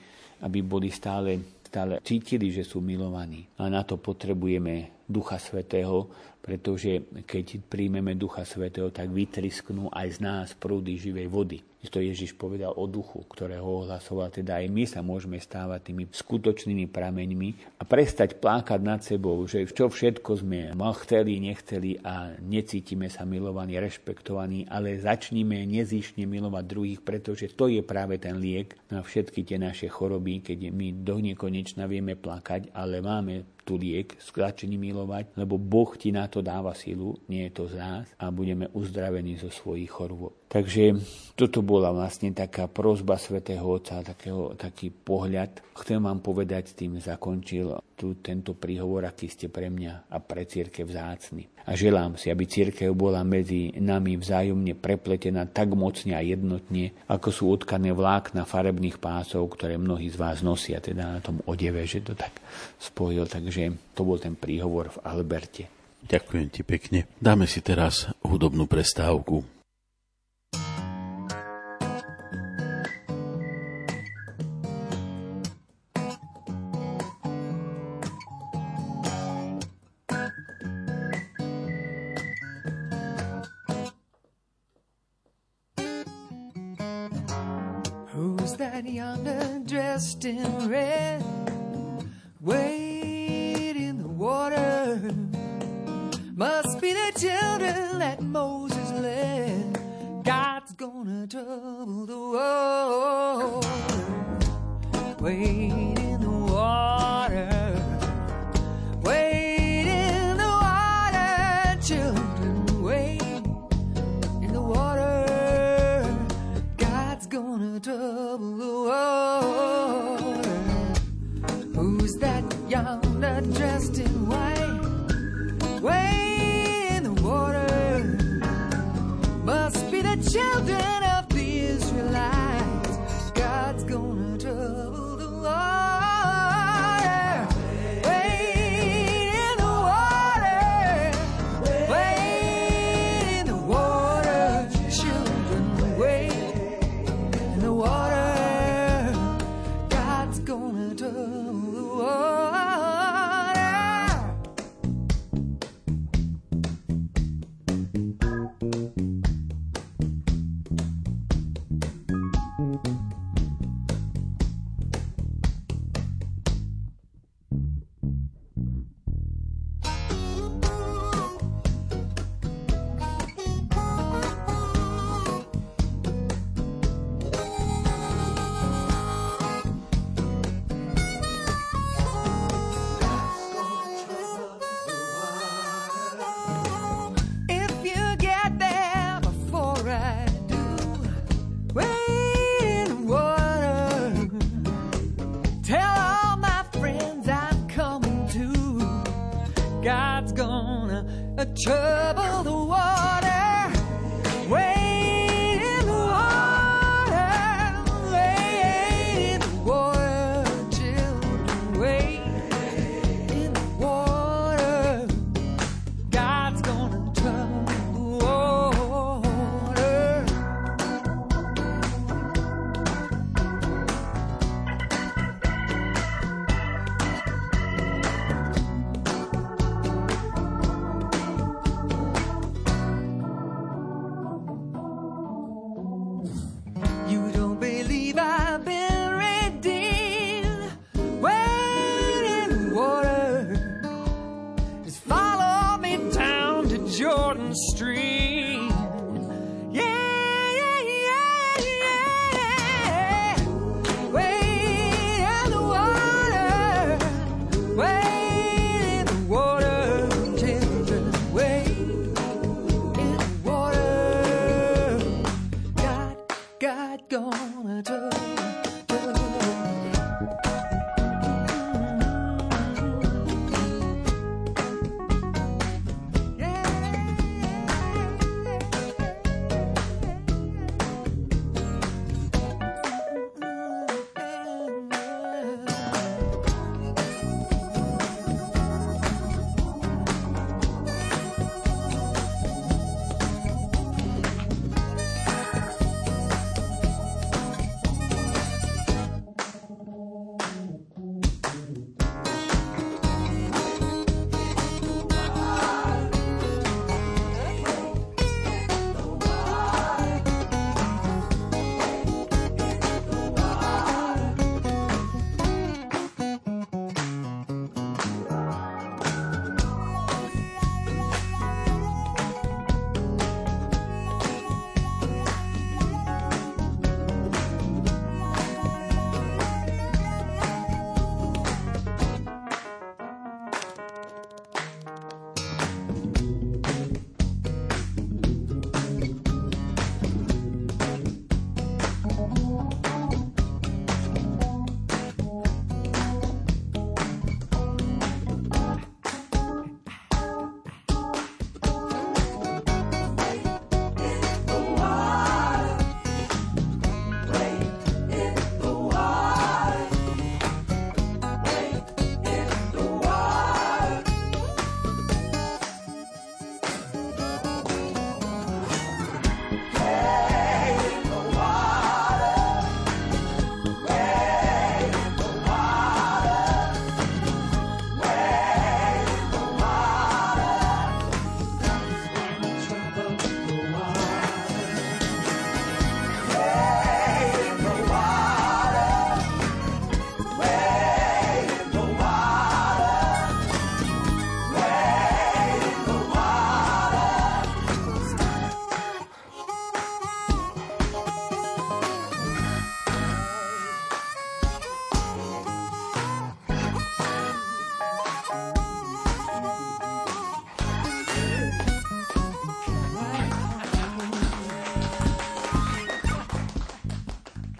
aby boli stále, stále cítili, že sú milovaní. A na to potrebujeme Ducha Svetého, pretože keď príjmeme Ducha Svetého, tak vytrisknú aj z nás prúdy živej vody. To Ježiš povedal o duchu, ktorého ohlasoval, teda aj my sa môžeme stávať tými skutočnými prameňmi a prestať plákať nad sebou, že čo všetko sme chceli, nechceli a necítime sa milovaní, rešpektovaní, ale začníme nezišne milovať druhých, pretože to je práve ten liek na všetky tie naše choroby, keď my do nekonečna vieme plakať, ale máme tu liek, začni milovať, lebo Boh ti na to dáva silu, nie je to z nás a budeme uzdravení zo svojich chorôb. Takže toto bola vlastne taká prozba svätého Otca, takého, taký pohľad. Chcem vám povedať, tým zakončil tu, tento príhovor, aký ste pre mňa a pre církev vzácny. A želám si, aby církev bola medzi nami vzájomne prepletená tak mocne a jednotne, ako sú utkané vlákna farebných pásov, ktoré mnohí z vás nosia, teda na tom odeve, že to tak spojil. Takže to bol ten príhovor v Alberte. Ďakujem ti pekne. Dáme si teraz hudobnú prestávku.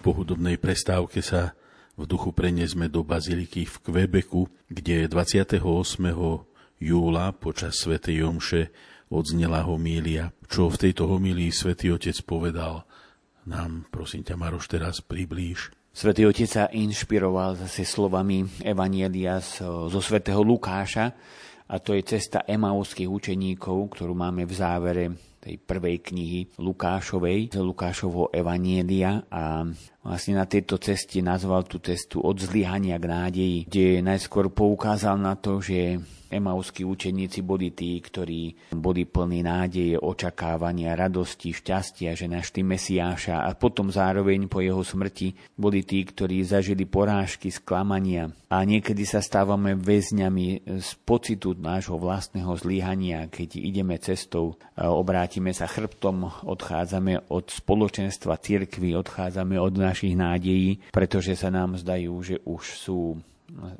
Po hudobnej prestávke sa v duchu preniesme do baziliky v Quebecu, kde 28. júla počas svätej Jomše odznela homília. Čo v tejto homílii svätý Otec povedal, nám, prosím ťa, Maroš, teraz priblíž. Svetý Otec sa inšpiroval zase slovami Evanielia zo, svätého Lukáša a to je cesta emauských učeníkov, ktorú máme v závere tej prvej knihy Lukášovej, z Lukášovho Evanielia a vlastne na tejto ceste nazval tú cestu od zlyhania k nádeji, kde najskôr poukázal na to, že Emauskí učeníci boli tí, ktorí boli plní nádeje, očakávania, radosti, šťastia, že našli Mesiáša a potom zároveň po jeho smrti boli tí, ktorí zažili porážky, sklamania. A niekedy sa stávame väzňami z pocitu nášho vlastného zlyhania, keď ideme cestou, obrátime sa chrbtom, odchádzame od spoločenstva cirkvy, odchádzame od našich nádejí, pretože sa nám zdajú, že už sú,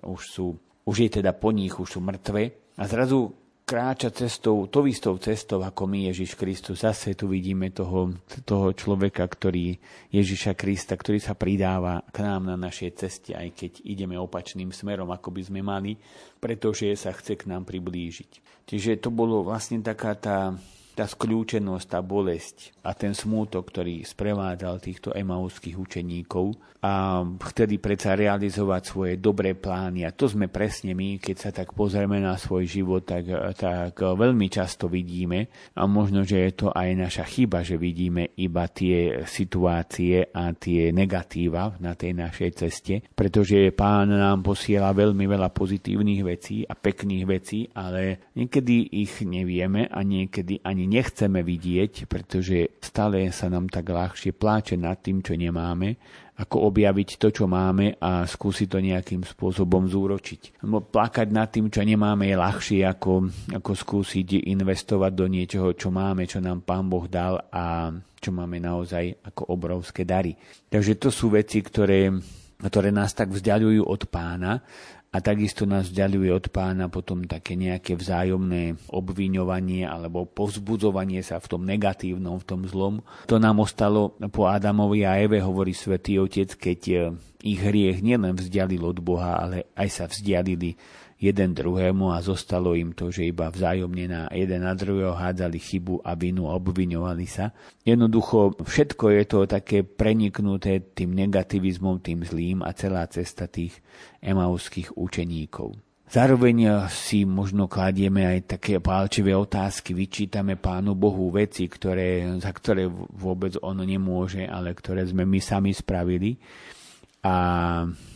už sú už je teda po nich, už sú mŕtve. A zrazu kráča cestou, to istou cestou ako my Ježiš Kristus. Zase tu vidíme toho, toho človeka, ktorý Ježiša Krista, ktorý sa pridáva k nám na našej ceste, aj keď ideme opačným smerom, ako by sme mali, pretože sa chce k nám priblížiť. Čiže to bolo vlastne taká tá tá skľúčenosť, tá bolesť a ten smútok, ktorý sprevádzal týchto emauských učeníkov a vtedy predsa realizovať svoje dobré plány. A to sme presne my, keď sa tak pozrieme na svoj život, tak, tak veľmi často vidíme a možno, že je to aj naša chyba, že vidíme iba tie situácie a tie negatíva na tej našej ceste, pretože pán nám posiela veľmi veľa pozitívnych vecí a pekných vecí, ale niekedy ich nevieme a niekedy ani ani nechceme vidieť, pretože stále sa nám tak ľahšie pláče nad tým, čo nemáme, ako objaviť to, čo máme a skúsiť to nejakým spôsobom zúročiť. No, plakať nad tým, čo nemáme, je ľahšie, ako, ako skúsiť investovať do niečoho, čo máme, čo nám Pán Boh dal a čo máme naozaj ako obrovské dary. Takže to sú veci, ktoré ktoré nás tak vzdialujú od pána a takisto nás vzdialuje od pána potom také nejaké vzájomné obviňovanie alebo povzbudzovanie sa v tom negatívnom, v tom zlom. To nám ostalo po Adamovi a Eve, hovorí svätý Otec, keď eh, ich hriech nielen vzdialil od Boha, ale aj sa vzdialili jeden druhému a zostalo im to, že iba vzájomne na jeden na druhého hádzali chybu a vinu a obviňovali sa. Jednoducho všetko je to také preniknuté tým negativizmom, tým zlým a celá cesta tých emauských učeníkov. Zároveň si možno kladieme aj také pálčivé otázky, vyčítame Pánu Bohu veci, ktoré, za ktoré vôbec on nemôže, ale ktoré sme my sami spravili a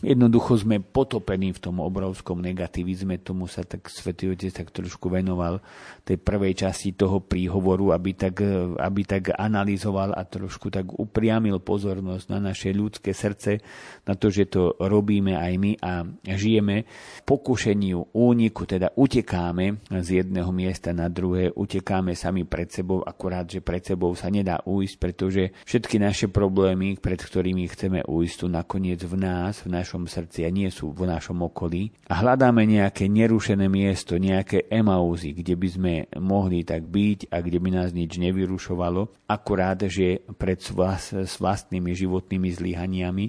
jednoducho sme potopení v tom obrovskom negativizme, tomu sa tak Svetý Otec tak trošku venoval tej prvej časti toho príhovoru, aby tak, aby tak analyzoval a trošku tak upriamil pozornosť na naše ľudské srdce, na to, že to robíme aj my a žijeme pokušeniu úniku, teda utekáme z jedného miesta na druhé, utekáme sami pred sebou, akurát, že pred sebou sa nedá ujsť, pretože všetky naše problémy, pred ktorými chceme ujsť, tu nakoniec nakoniec v nás, v našom srdci a nie sú v našom okolí. A hľadáme nejaké nerušené miesto, nejaké emauzy, kde by sme mohli tak byť a kde by nás nič nevyrušovalo, akurát, že pred s vlastnými životnými zlyhaniami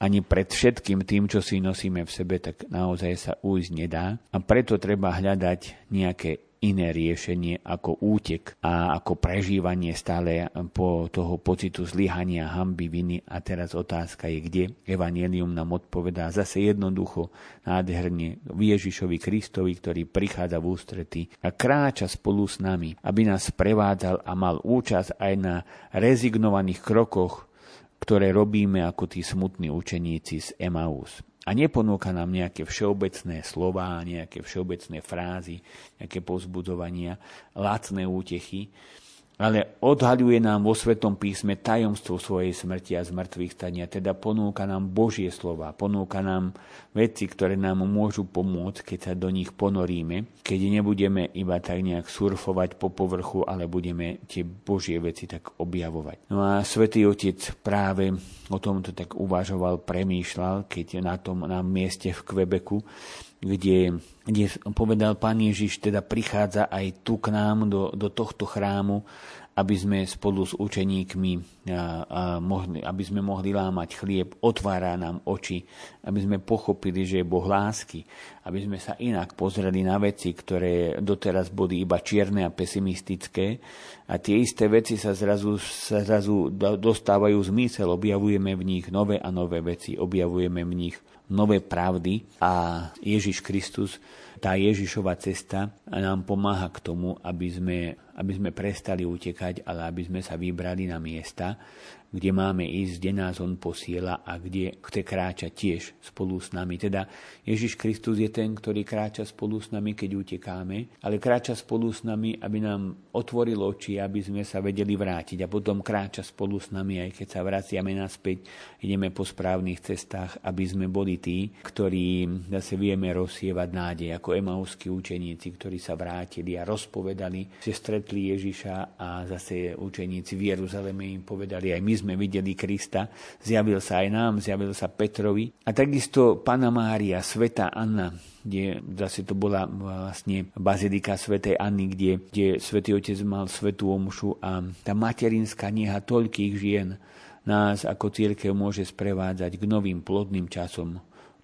ani pred všetkým tým, čo si nosíme v sebe, tak naozaj sa ujsť nedá. A preto treba hľadať nejaké iné riešenie ako útek a ako prežívanie stále po toho pocitu zlyhania, hamby, viny. A teraz otázka je, kde Evangelium nám odpovedá zase jednoducho, nádherne Ježišovi Kristovi, ktorý prichádza v ústrety a kráča spolu s nami, aby nás prevádzal a mal účasť aj na rezignovaných krokoch, ktoré robíme ako tí smutní učeníci z Emaus a neponúka nám nejaké všeobecné slova, nejaké všeobecné frázy, nejaké pozbudzovania, lacné útechy, ale odhaľuje nám vo Svetom písme tajomstvo svojej smrti a zmrtvých stania, teda ponúka nám Božie slova, ponúka nám veci, ktoré nám môžu pomôcť, keď sa do nich ponoríme, keď nebudeme iba tak nejak surfovať po povrchu, ale budeme tie Božie veci tak objavovať. No a Svetý Otec práve o tomto tak uvažoval, premýšľal, keď na tom na mieste v Kvebeku kde, kde povedal pán Ježiš, teda prichádza aj tu k nám do, do tohto chrámu, aby sme spolu s učeníkmi a, a mohli, aby sme mohli lámať chlieb, otvára nám oči, aby sme pochopili, že je Boh lásky, aby sme sa inak pozreli na veci, ktoré doteraz boli iba čierne a pesimistické. A tie isté veci sa zrazu, sa zrazu dostávajú zmysel, objavujeme v nich nové a nové veci, objavujeme v nich nové pravdy a Ježiš Kristus, tá Ježišova cesta nám pomáha k tomu, aby sme, aby sme prestali utekať, ale aby sme sa vybrali na miesta, kde máme ísť, kde nás On posiela a kde chce kráčať tiež spolu s nami. Teda Ježiš Kristus je ten, ktorý kráča spolu s nami, keď utekáme, ale kráča spolu s nami, aby nám otvoril oči, aby sme sa vedeli vrátiť a potom kráča spolu s nami, aj keď sa vraciame naspäť, ideme po správnych cestách, aby sme boli tí, ktorí zase vieme rozsievať nádej, ako emauskí učeníci, ktorí sa vrátili a rozpovedali, že stretli Ježiša a zase učeníci v Jeruzaleme im povedali, aj my sme videli Krista, zjavil sa aj nám, zjavil sa Petrovi. A takisto Pana Mária, Sveta Anna, kde zase to bola vlastne bazilika svätej Anny, kde, kde svätý Otec mal svetú omšu a tá materinská neha toľkých žien nás ako církev môže sprevádzať k novým plodným časom,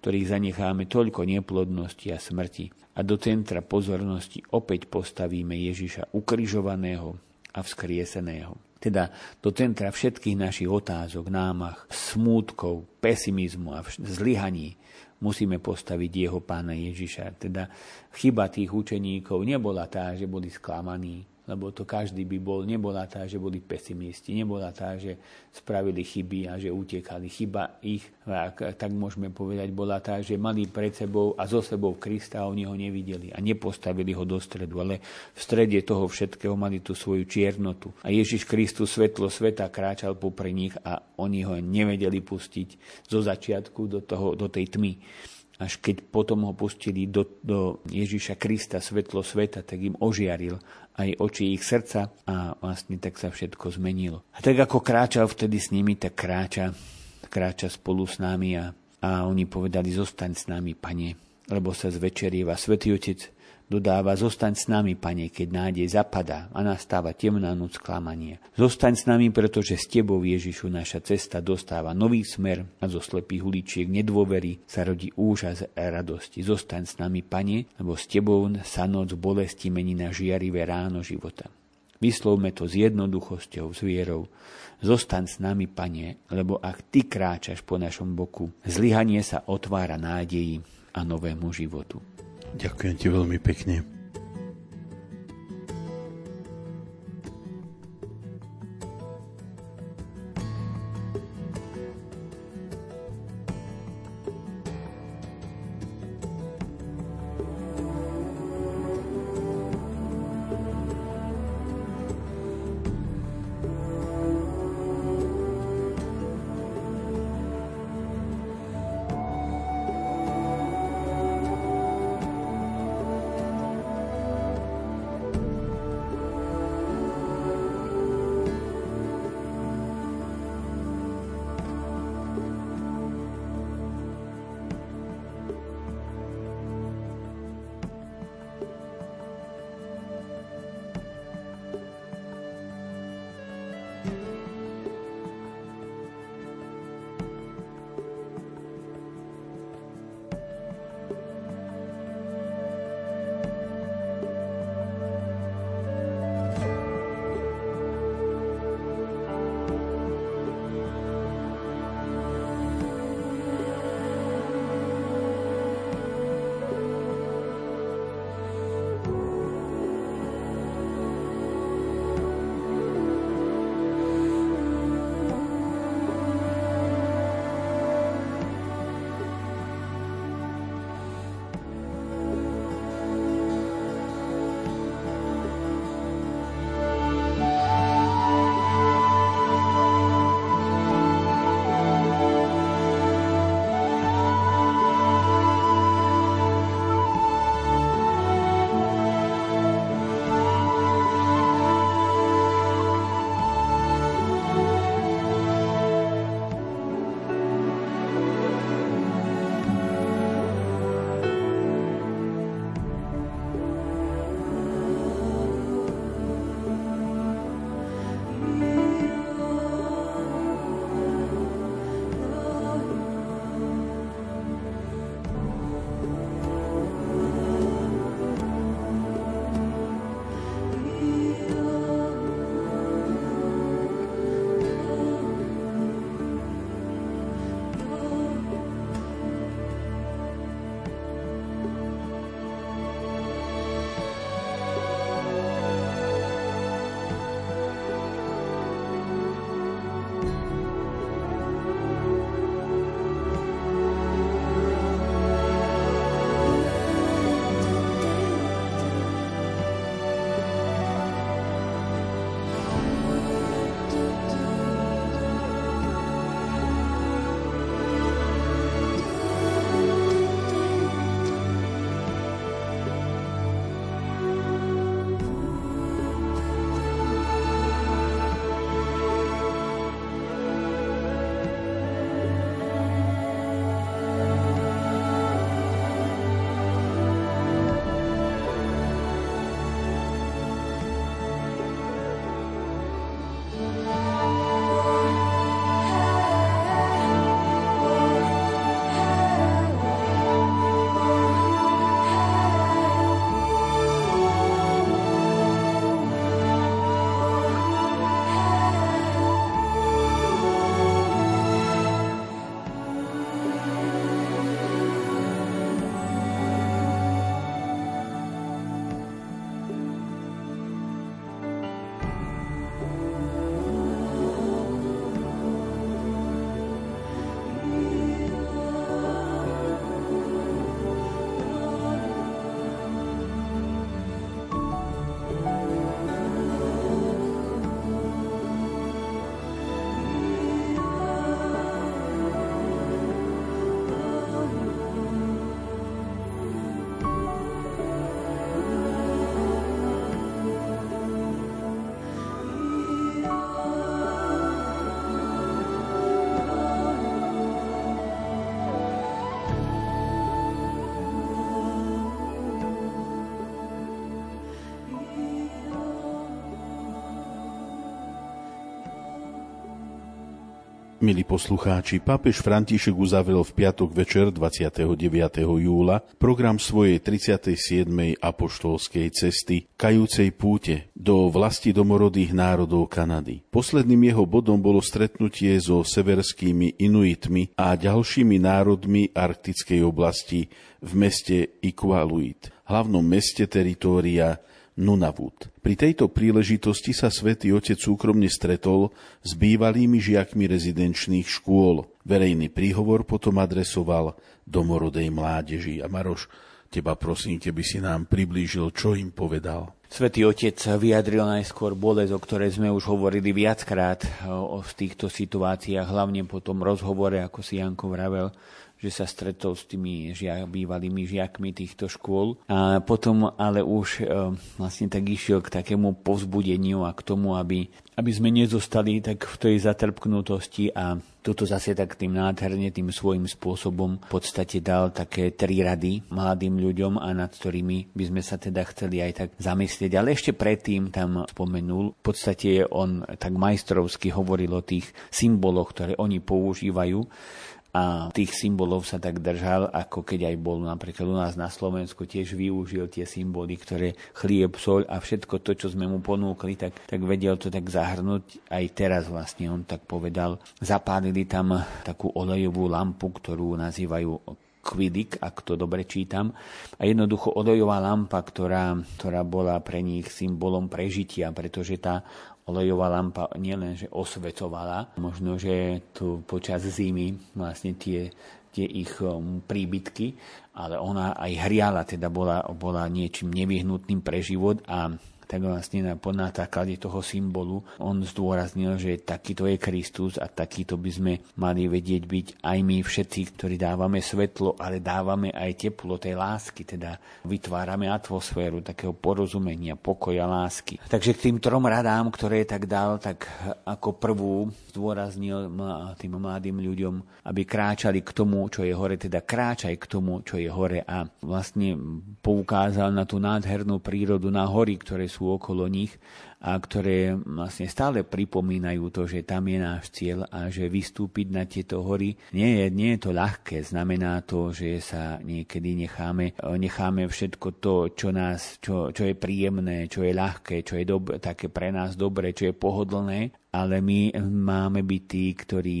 ktorých zanecháme toľko neplodnosti a smrti. A do centra pozornosti opäť postavíme Ježiša ukrižovaného a vzkrieseného. Teda do centra všetkých našich otázok, námach, smútkov, pesimizmu a zlyhaní musíme postaviť jeho pána Ježiša. Teda chyba tých učeníkov nebola tá, že boli sklamaní, lebo to každý by bol, nebola tá, že boli pesimisti, nebola tá, že spravili chyby a že utekali. Chyba ich, ak, tak môžeme povedať, bola tá, že mali pred sebou a so sebou Krista a oni ho nevideli a nepostavili ho do stredu, ale v strede toho všetkého mali tú svoju čiernotu. A Ježiš Kristus, svetlo sveta, kráčal popri nich a oni ho nevedeli pustiť zo začiatku do, toho, do tej tmy až keď potom ho pustili do, do Ježiša Krista, svetlo sveta, tak im ožiaril aj oči ich srdca a vlastne tak sa všetko zmenilo. A tak ako kráčal vtedy s nimi, tak kráča, kráča spolu s nami a, a oni povedali, zostaň s nami, pane, lebo sa zvečerieva. Svetý Otec Dodáva, zostaň s nami, pane, keď nádej zapadá a nastáva temná noc klamania. Zostaň s nami, pretože s tebou, Ježišu, naša cesta dostáva nový smer a zo slepých uličiek nedôvery sa rodí úžas a radosti. Zostaň s nami, pane, lebo s tebou sa noc bolesti mení na žiarivé ráno života. Vyslovme to s jednoduchosťou, s vierou. Zostaň s nami, Pane, lebo ak Ty kráčaš po našom boku, zlyhanie sa otvára nádeji a novému životu. Ďakujem ti veľmi pekne. Milí poslucháči, pápež František uzavrel v piatok večer 29. júla program svojej 37. apoštolskej cesty kajúcej púte do vlasti domorodých národov Kanady. Posledným jeho bodom bolo stretnutie so severskými Inuitmi a ďalšími národmi arktickej oblasti v meste Iqaluit, hlavnom meste teritória Nunavut. Pri tejto príležitosti sa svätý Otec súkromne stretol s bývalými žiakmi rezidenčných škôl. Verejný príhovor potom adresoval domorodej mládeži. A Maroš, teba prosím, keby si nám priblížil, čo im povedal. Svetý Otec vyjadril najskôr bolesť, o ktorej sme už hovorili viackrát o, v týchto situáciách, hlavne po tom rozhovore, ako si Janko vravel, že sa stretol s tými žiak, bývalými žiakmi týchto škôl. A potom ale už e, vlastne tak išiel k takému povzbudeniu a k tomu, aby, aby sme nezostali tak v tej zatrpknutosti a toto zase tak tým nádherne, tým svojím spôsobom v podstate dal také tri rady mladým ľuďom a nad ktorými by sme sa teda chceli aj tak zamyslieť. Ale ešte predtým tam spomenul, v podstate on tak majstrovsky hovoril o tých symboloch, ktoré oni používajú a tých symbolov sa tak držal, ako keď aj bol napríklad u nás na Slovensku, tiež využil tie symboly, ktoré chlieb, soľ a všetko to, čo sme mu ponúkli, tak, tak vedel to tak zahrnúť. Aj teraz vlastne on tak povedal. Zapálili tam takú olejovú lampu, ktorú nazývajú Quidik, ak to dobre čítam. A jednoducho olejová lampa, ktorá, ktorá bola pre nich symbolom prežitia, pretože tá olejová lampa nielenže osvetovala, možno, že tu počas zimy vlastne tie, tie ich um, príbytky, ale ona aj hriala, teda bola, bola niečím nevyhnutným pre život a tak vlastne na, na základe toho symbolu on zdôraznil, že takýto je Kristus a takýto by sme mali vedieť byť aj my všetci, ktorí dávame svetlo, ale dávame aj teplo tej lásky, teda vytvárame atmosféru takého porozumenia, pokoja, lásky. Takže k tým trom radám, ktoré tak dal, tak ako prvú zdôraznil tým mladým ľuďom, aby kráčali k tomu, čo je hore, teda kráčaj k tomu, čo je hore a vlastne poukázal na tú nádhernú prírodu, na hory, ktoré sú sú okolo nich a ktoré vlastne stále pripomínajú to, že tam je náš cieľ a že vystúpiť na tieto hory nie je, nie je to ľahké. Znamená to, že sa niekedy necháme, necháme všetko to, čo, nás, čo, čo je príjemné, čo je ľahké, čo je dob- také pre nás dobré, čo je pohodlné ale my máme byť tí, ktorí,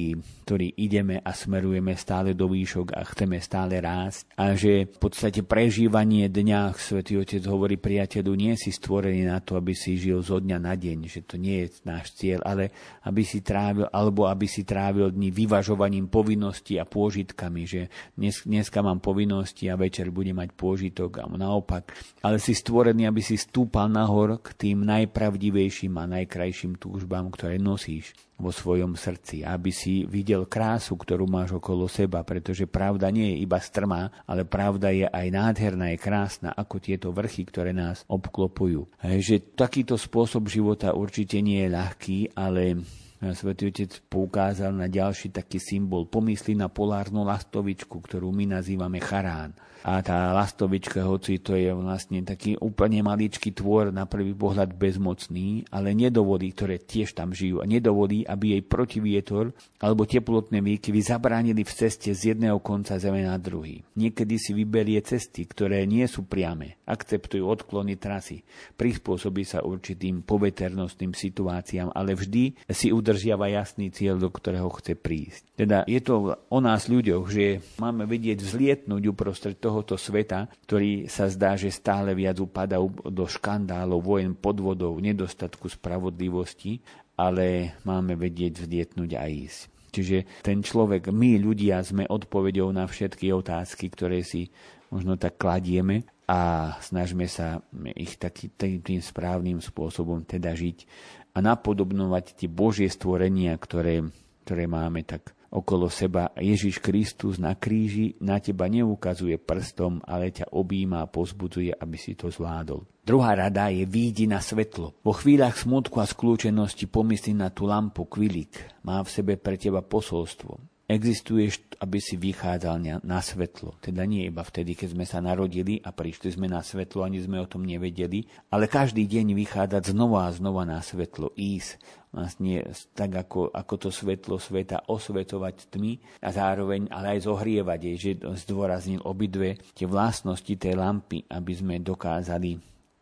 ktorí ideme a smerujeme stále do výšok a chceme stále rásť. A že v podstate prežívanie dňa, Svetý Otec hovorí priateľu, nie si stvorený na to, aby si žil zo dňa na deň, že to nie je náš cieľ, ale aby si trávil, alebo aby si trávil dni vyvažovaním povinností a pôžitkami, že dnes, dneska mám povinnosti a večer budem mať pôžitok a naopak. Ale si stvorený, aby si stúpal nahor k tým najpravdivejším a najkrajším túžbám, ktoré nosíš vo svojom srdci, aby si videl krásu, ktorú máš okolo seba, pretože pravda nie je iba strmá, ale pravda je aj nádherná, je krásna, ako tieto vrchy, ktoré nás obklopujú. Že takýto spôsob života určite nie je ľahký, ale Svetý Otec poukázal na ďalší taký symbol. Pomysli na polárnu lastovičku, ktorú my nazývame charán a tá lastovička, hoci to je vlastne taký úplne maličký tvor, na prvý pohľad bezmocný, ale nedovolí, ktoré tiež tam žijú, a nedovolí, aby jej protivietor alebo teplotné výkyvy zabránili v ceste z jedného konca zeme na druhý. Niekedy si vyberie cesty, ktoré nie sú priame, akceptujú odklony trasy, prispôsobí sa určitým poveternostným situáciám, ale vždy si udržiava jasný cieľ, do ktorého chce prísť. Teda je to o nás ľuďoch, že máme vedieť vzlietnúť uprostred toho, tohoto sveta, ktorý sa zdá, že stále viac upadá do škandálov, vojen, podvodov, nedostatku spravodlivosti, ale máme vedieť vzdietnúť a ísť. Čiže ten človek, my ľudia sme odpovedou na všetky otázky, ktoré si možno tak kladieme a snažme sa ich taký, tým správnym spôsobom teda žiť a napodobnovať tie Božie stvorenia, ktoré, ktoré máme tak okolo seba Ježiš Kristus na kríži na teba neukazuje prstom, ale ťa objíma a pozbudzuje, aby si to zvládol. Druhá rada je výjdi na svetlo. Vo chvíľach smutku a skľúčenosti pomysli na tú lampu kvilik. Má v sebe pre teba posolstvo. existuješ, aby si vychádzal na, svetlo. Teda nie iba vtedy, keď sme sa narodili a prišli sme na svetlo, ani sme o tom nevedeli, ale každý deň vychádzať znova a znova na svetlo, ísť vlastne tak ako, ako to svetlo sveta osvetovať tmy a zároveň ale aj zohrievať jej, že zdôraznil obidve tie vlastnosti tej lampy, aby sme dokázali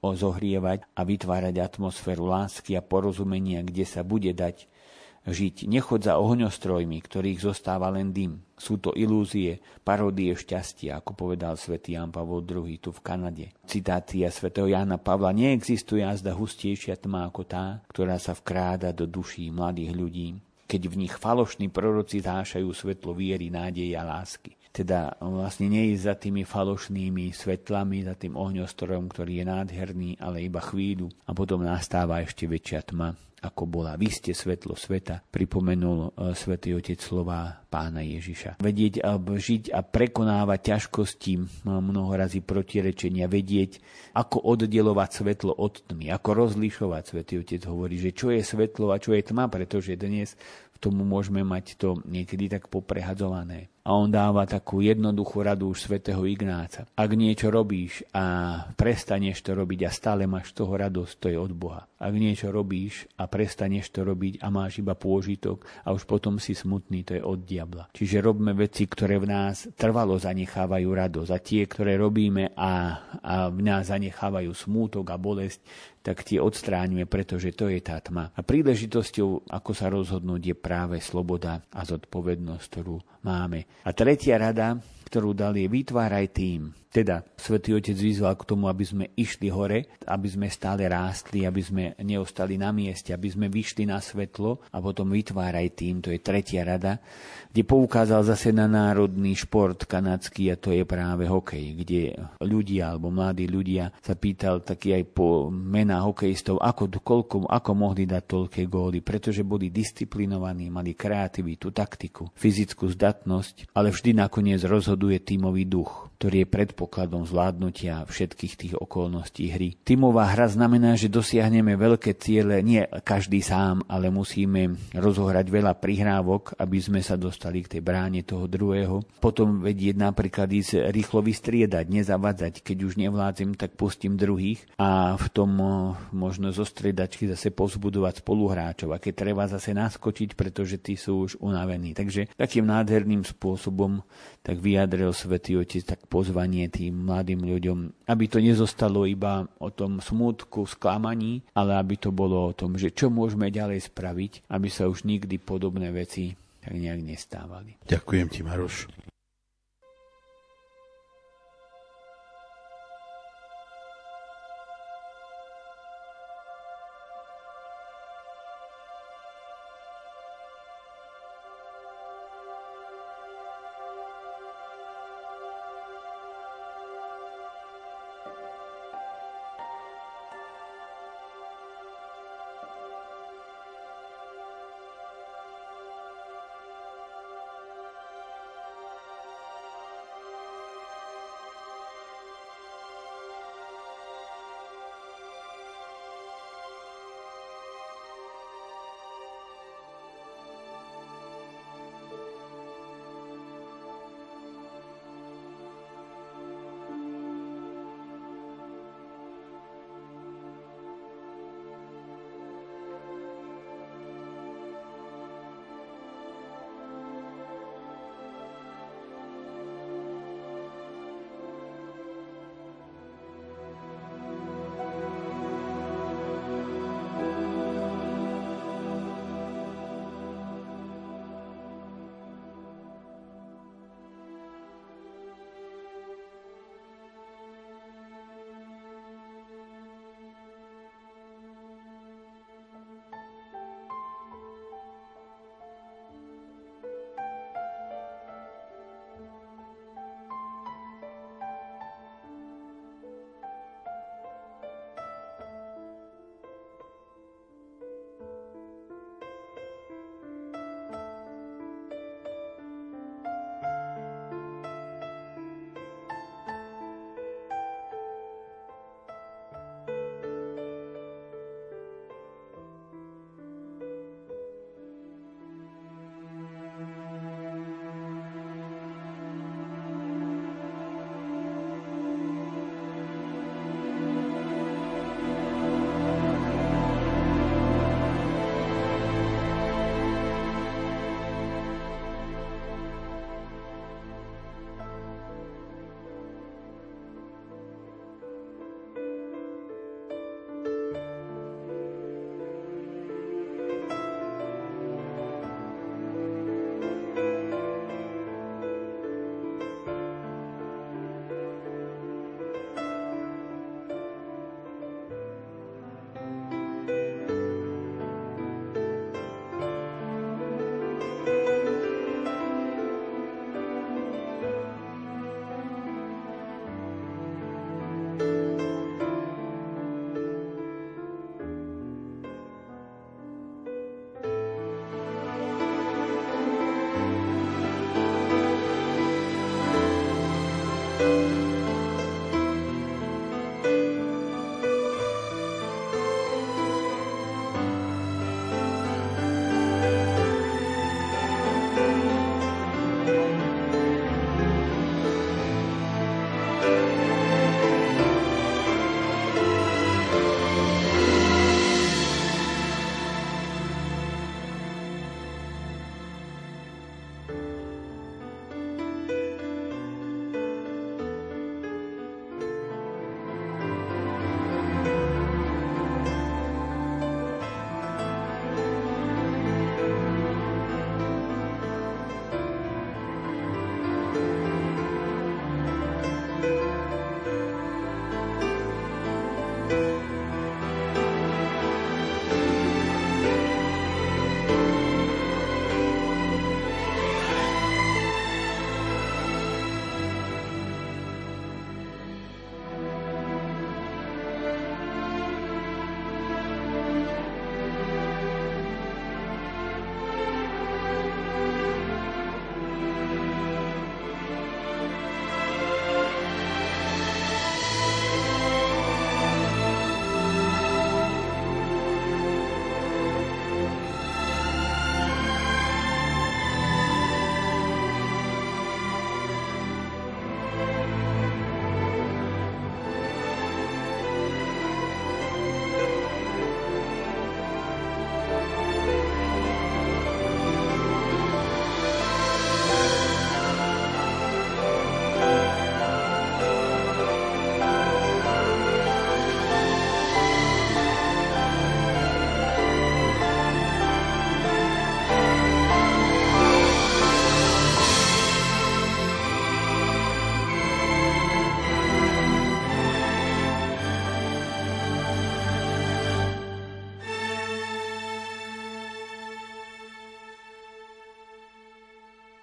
zohrievať a vytvárať atmosféru lásky a porozumenia, kde sa bude dať žiť. Nechod za ohňostrojmi, ktorých zostáva len dym. Sú to ilúzie, parodie šťastia, ako povedal svätý Jan Pavol II tu v Kanade. Citácia svätého Jana Pavla neexistuje azda hustejšia tma ako tá, ktorá sa vkráda do duší mladých ľudí, keď v nich falošní proroci zášajú svetlo viery, nádeje a lásky. Teda vlastne je za tými falošnými svetlami, za tým ohňostrojom, ktorý je nádherný, ale iba chvíľu a potom nastáva ešte väčšia tma ako bola. Vy ste svetlo sveta, pripomenul e, svätý Otec slova pána Ježiša. Vedieť a žiť a prekonávať ťažkosti, mnoho razy protirečenia, vedieť, ako oddelovať svetlo od tmy, ako rozlišovať. Svetý Otec hovorí, že čo je svetlo a čo je tma, pretože dnes v tomu môžeme mať to niekedy tak poprehadzované a on dáva takú jednoduchú radu už svätého Ignáca. Ak niečo robíš a prestaneš to robiť a stále máš toho radosť, to je od Boha. Ak niečo robíš a prestaneš to robiť a máš iba pôžitok a už potom si smutný, to je od diabla. Čiže robme veci, ktoré v nás trvalo zanechávajú radosť a tie, ktoré robíme a, a v nás zanechávajú smútok a bolesť, tak tie odstráňme, pretože to je tá tma. A príležitosťou, ako sa rozhodnúť, je práve sloboda a zodpovednosť, ktorú máme. A tretia rada, ktorú dal, je vytváraj tým. Teda Svetý Otec vyzval k tomu, aby sme išli hore, aby sme stále rástli, aby sme neostali na mieste, aby sme vyšli na svetlo a potom vytváraj tým, to je tretia rada, kde poukázal zase na národný šport kanadský a to je práve hokej, kde ľudia alebo mladí ľudia sa pýtal taký aj po mená hokejistov, ako, koľko, ako mohli dať toľké góly, pretože boli disciplinovaní, mali kreativitu, taktiku, fyzickú zdatnosť, ale vždy nakoniec rozhoduje tímový duch ktorý je predpokladom zvládnutia všetkých tých okolností hry. Tímová hra znamená, že dosiahneme veľké ciele, nie každý sám, ale musíme rozohrať veľa prihrávok, aby sme sa dostali k tej bráne toho druhého. Potom vedieť napríklad ísť rýchlo vystriedať, nezavadzať, keď už nevládzem, tak pustím druhých a v tom možno zo striedačky zase pozbudovať spoluhráčov a keď treba zase naskočiť, pretože tí sú už unavení. Takže takým nádherným spôsobom tak vyjadril Svetý Otec tak pozvanie tým mladým ľuďom, aby to nezostalo iba o tom smútku, sklamaní, ale aby to bolo o tom, že čo môžeme ďalej spraviť, aby sa už nikdy podobné veci tak nejak nestávali. Ďakujem ti, Maroš.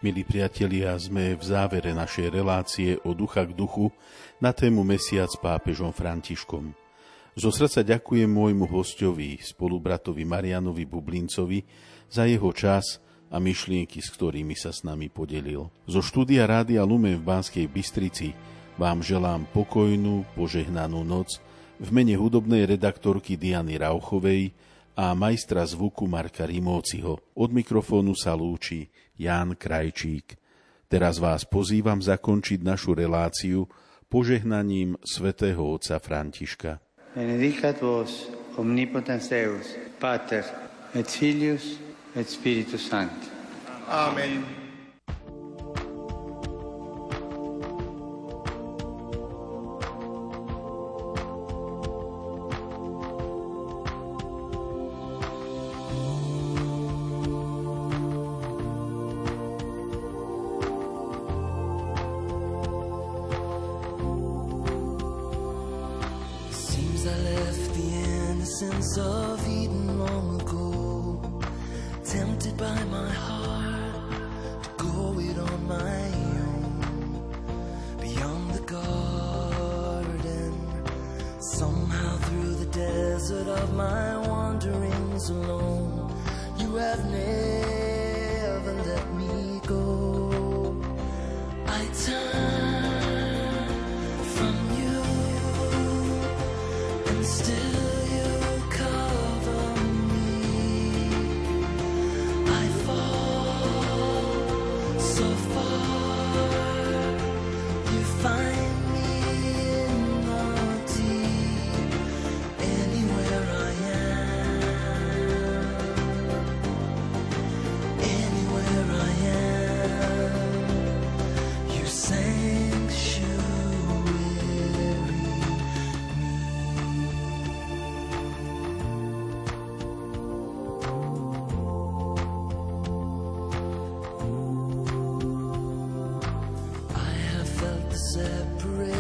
Milí priatelia, sme v závere našej relácie o ducha k duchu na tému Mesiac pápežom Františkom. Zo srdca ďakujem môjmu hostovi, spolubratovi Marianovi Bublincovi, za jeho čas a myšlienky, s ktorými sa s nami podelil. Zo štúdia Rádia Lumen v Banskej Bystrici vám želám pokojnú, požehnanú noc v mene hudobnej redaktorky Diany Rauchovej a majstra zvuku Marka Rimóciho. Od mikrofónu sa lúči Ján Krajčík. Teraz vás pozývam zakončiť našu reláciu požehnaním svätého otca Františka. Benedicat vos omnipotens Deus, Pater, et Filius, et Spiritus Sancti. Amen.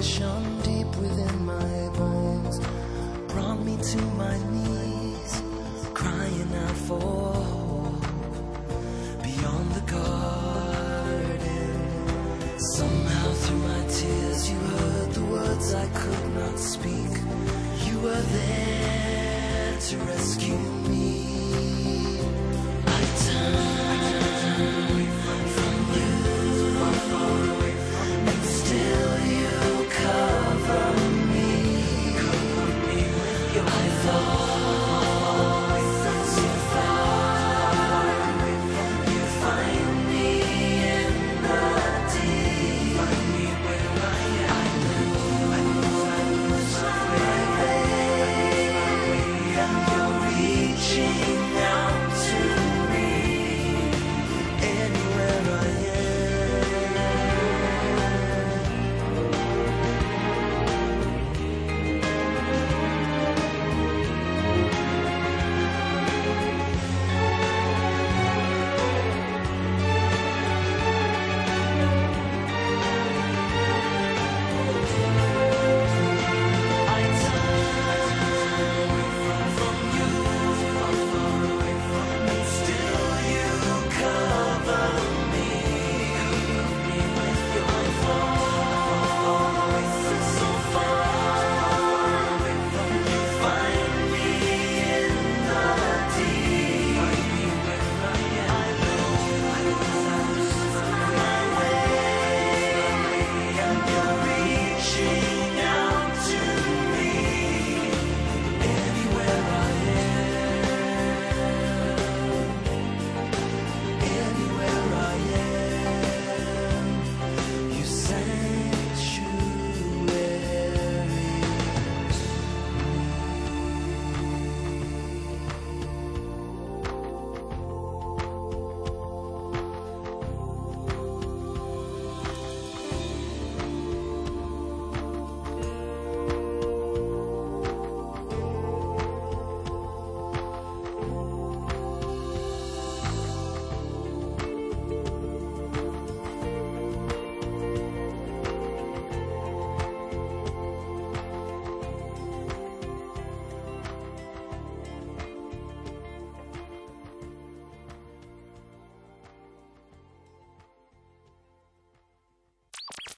passion deep within my bones brought me to my knees, crying out for.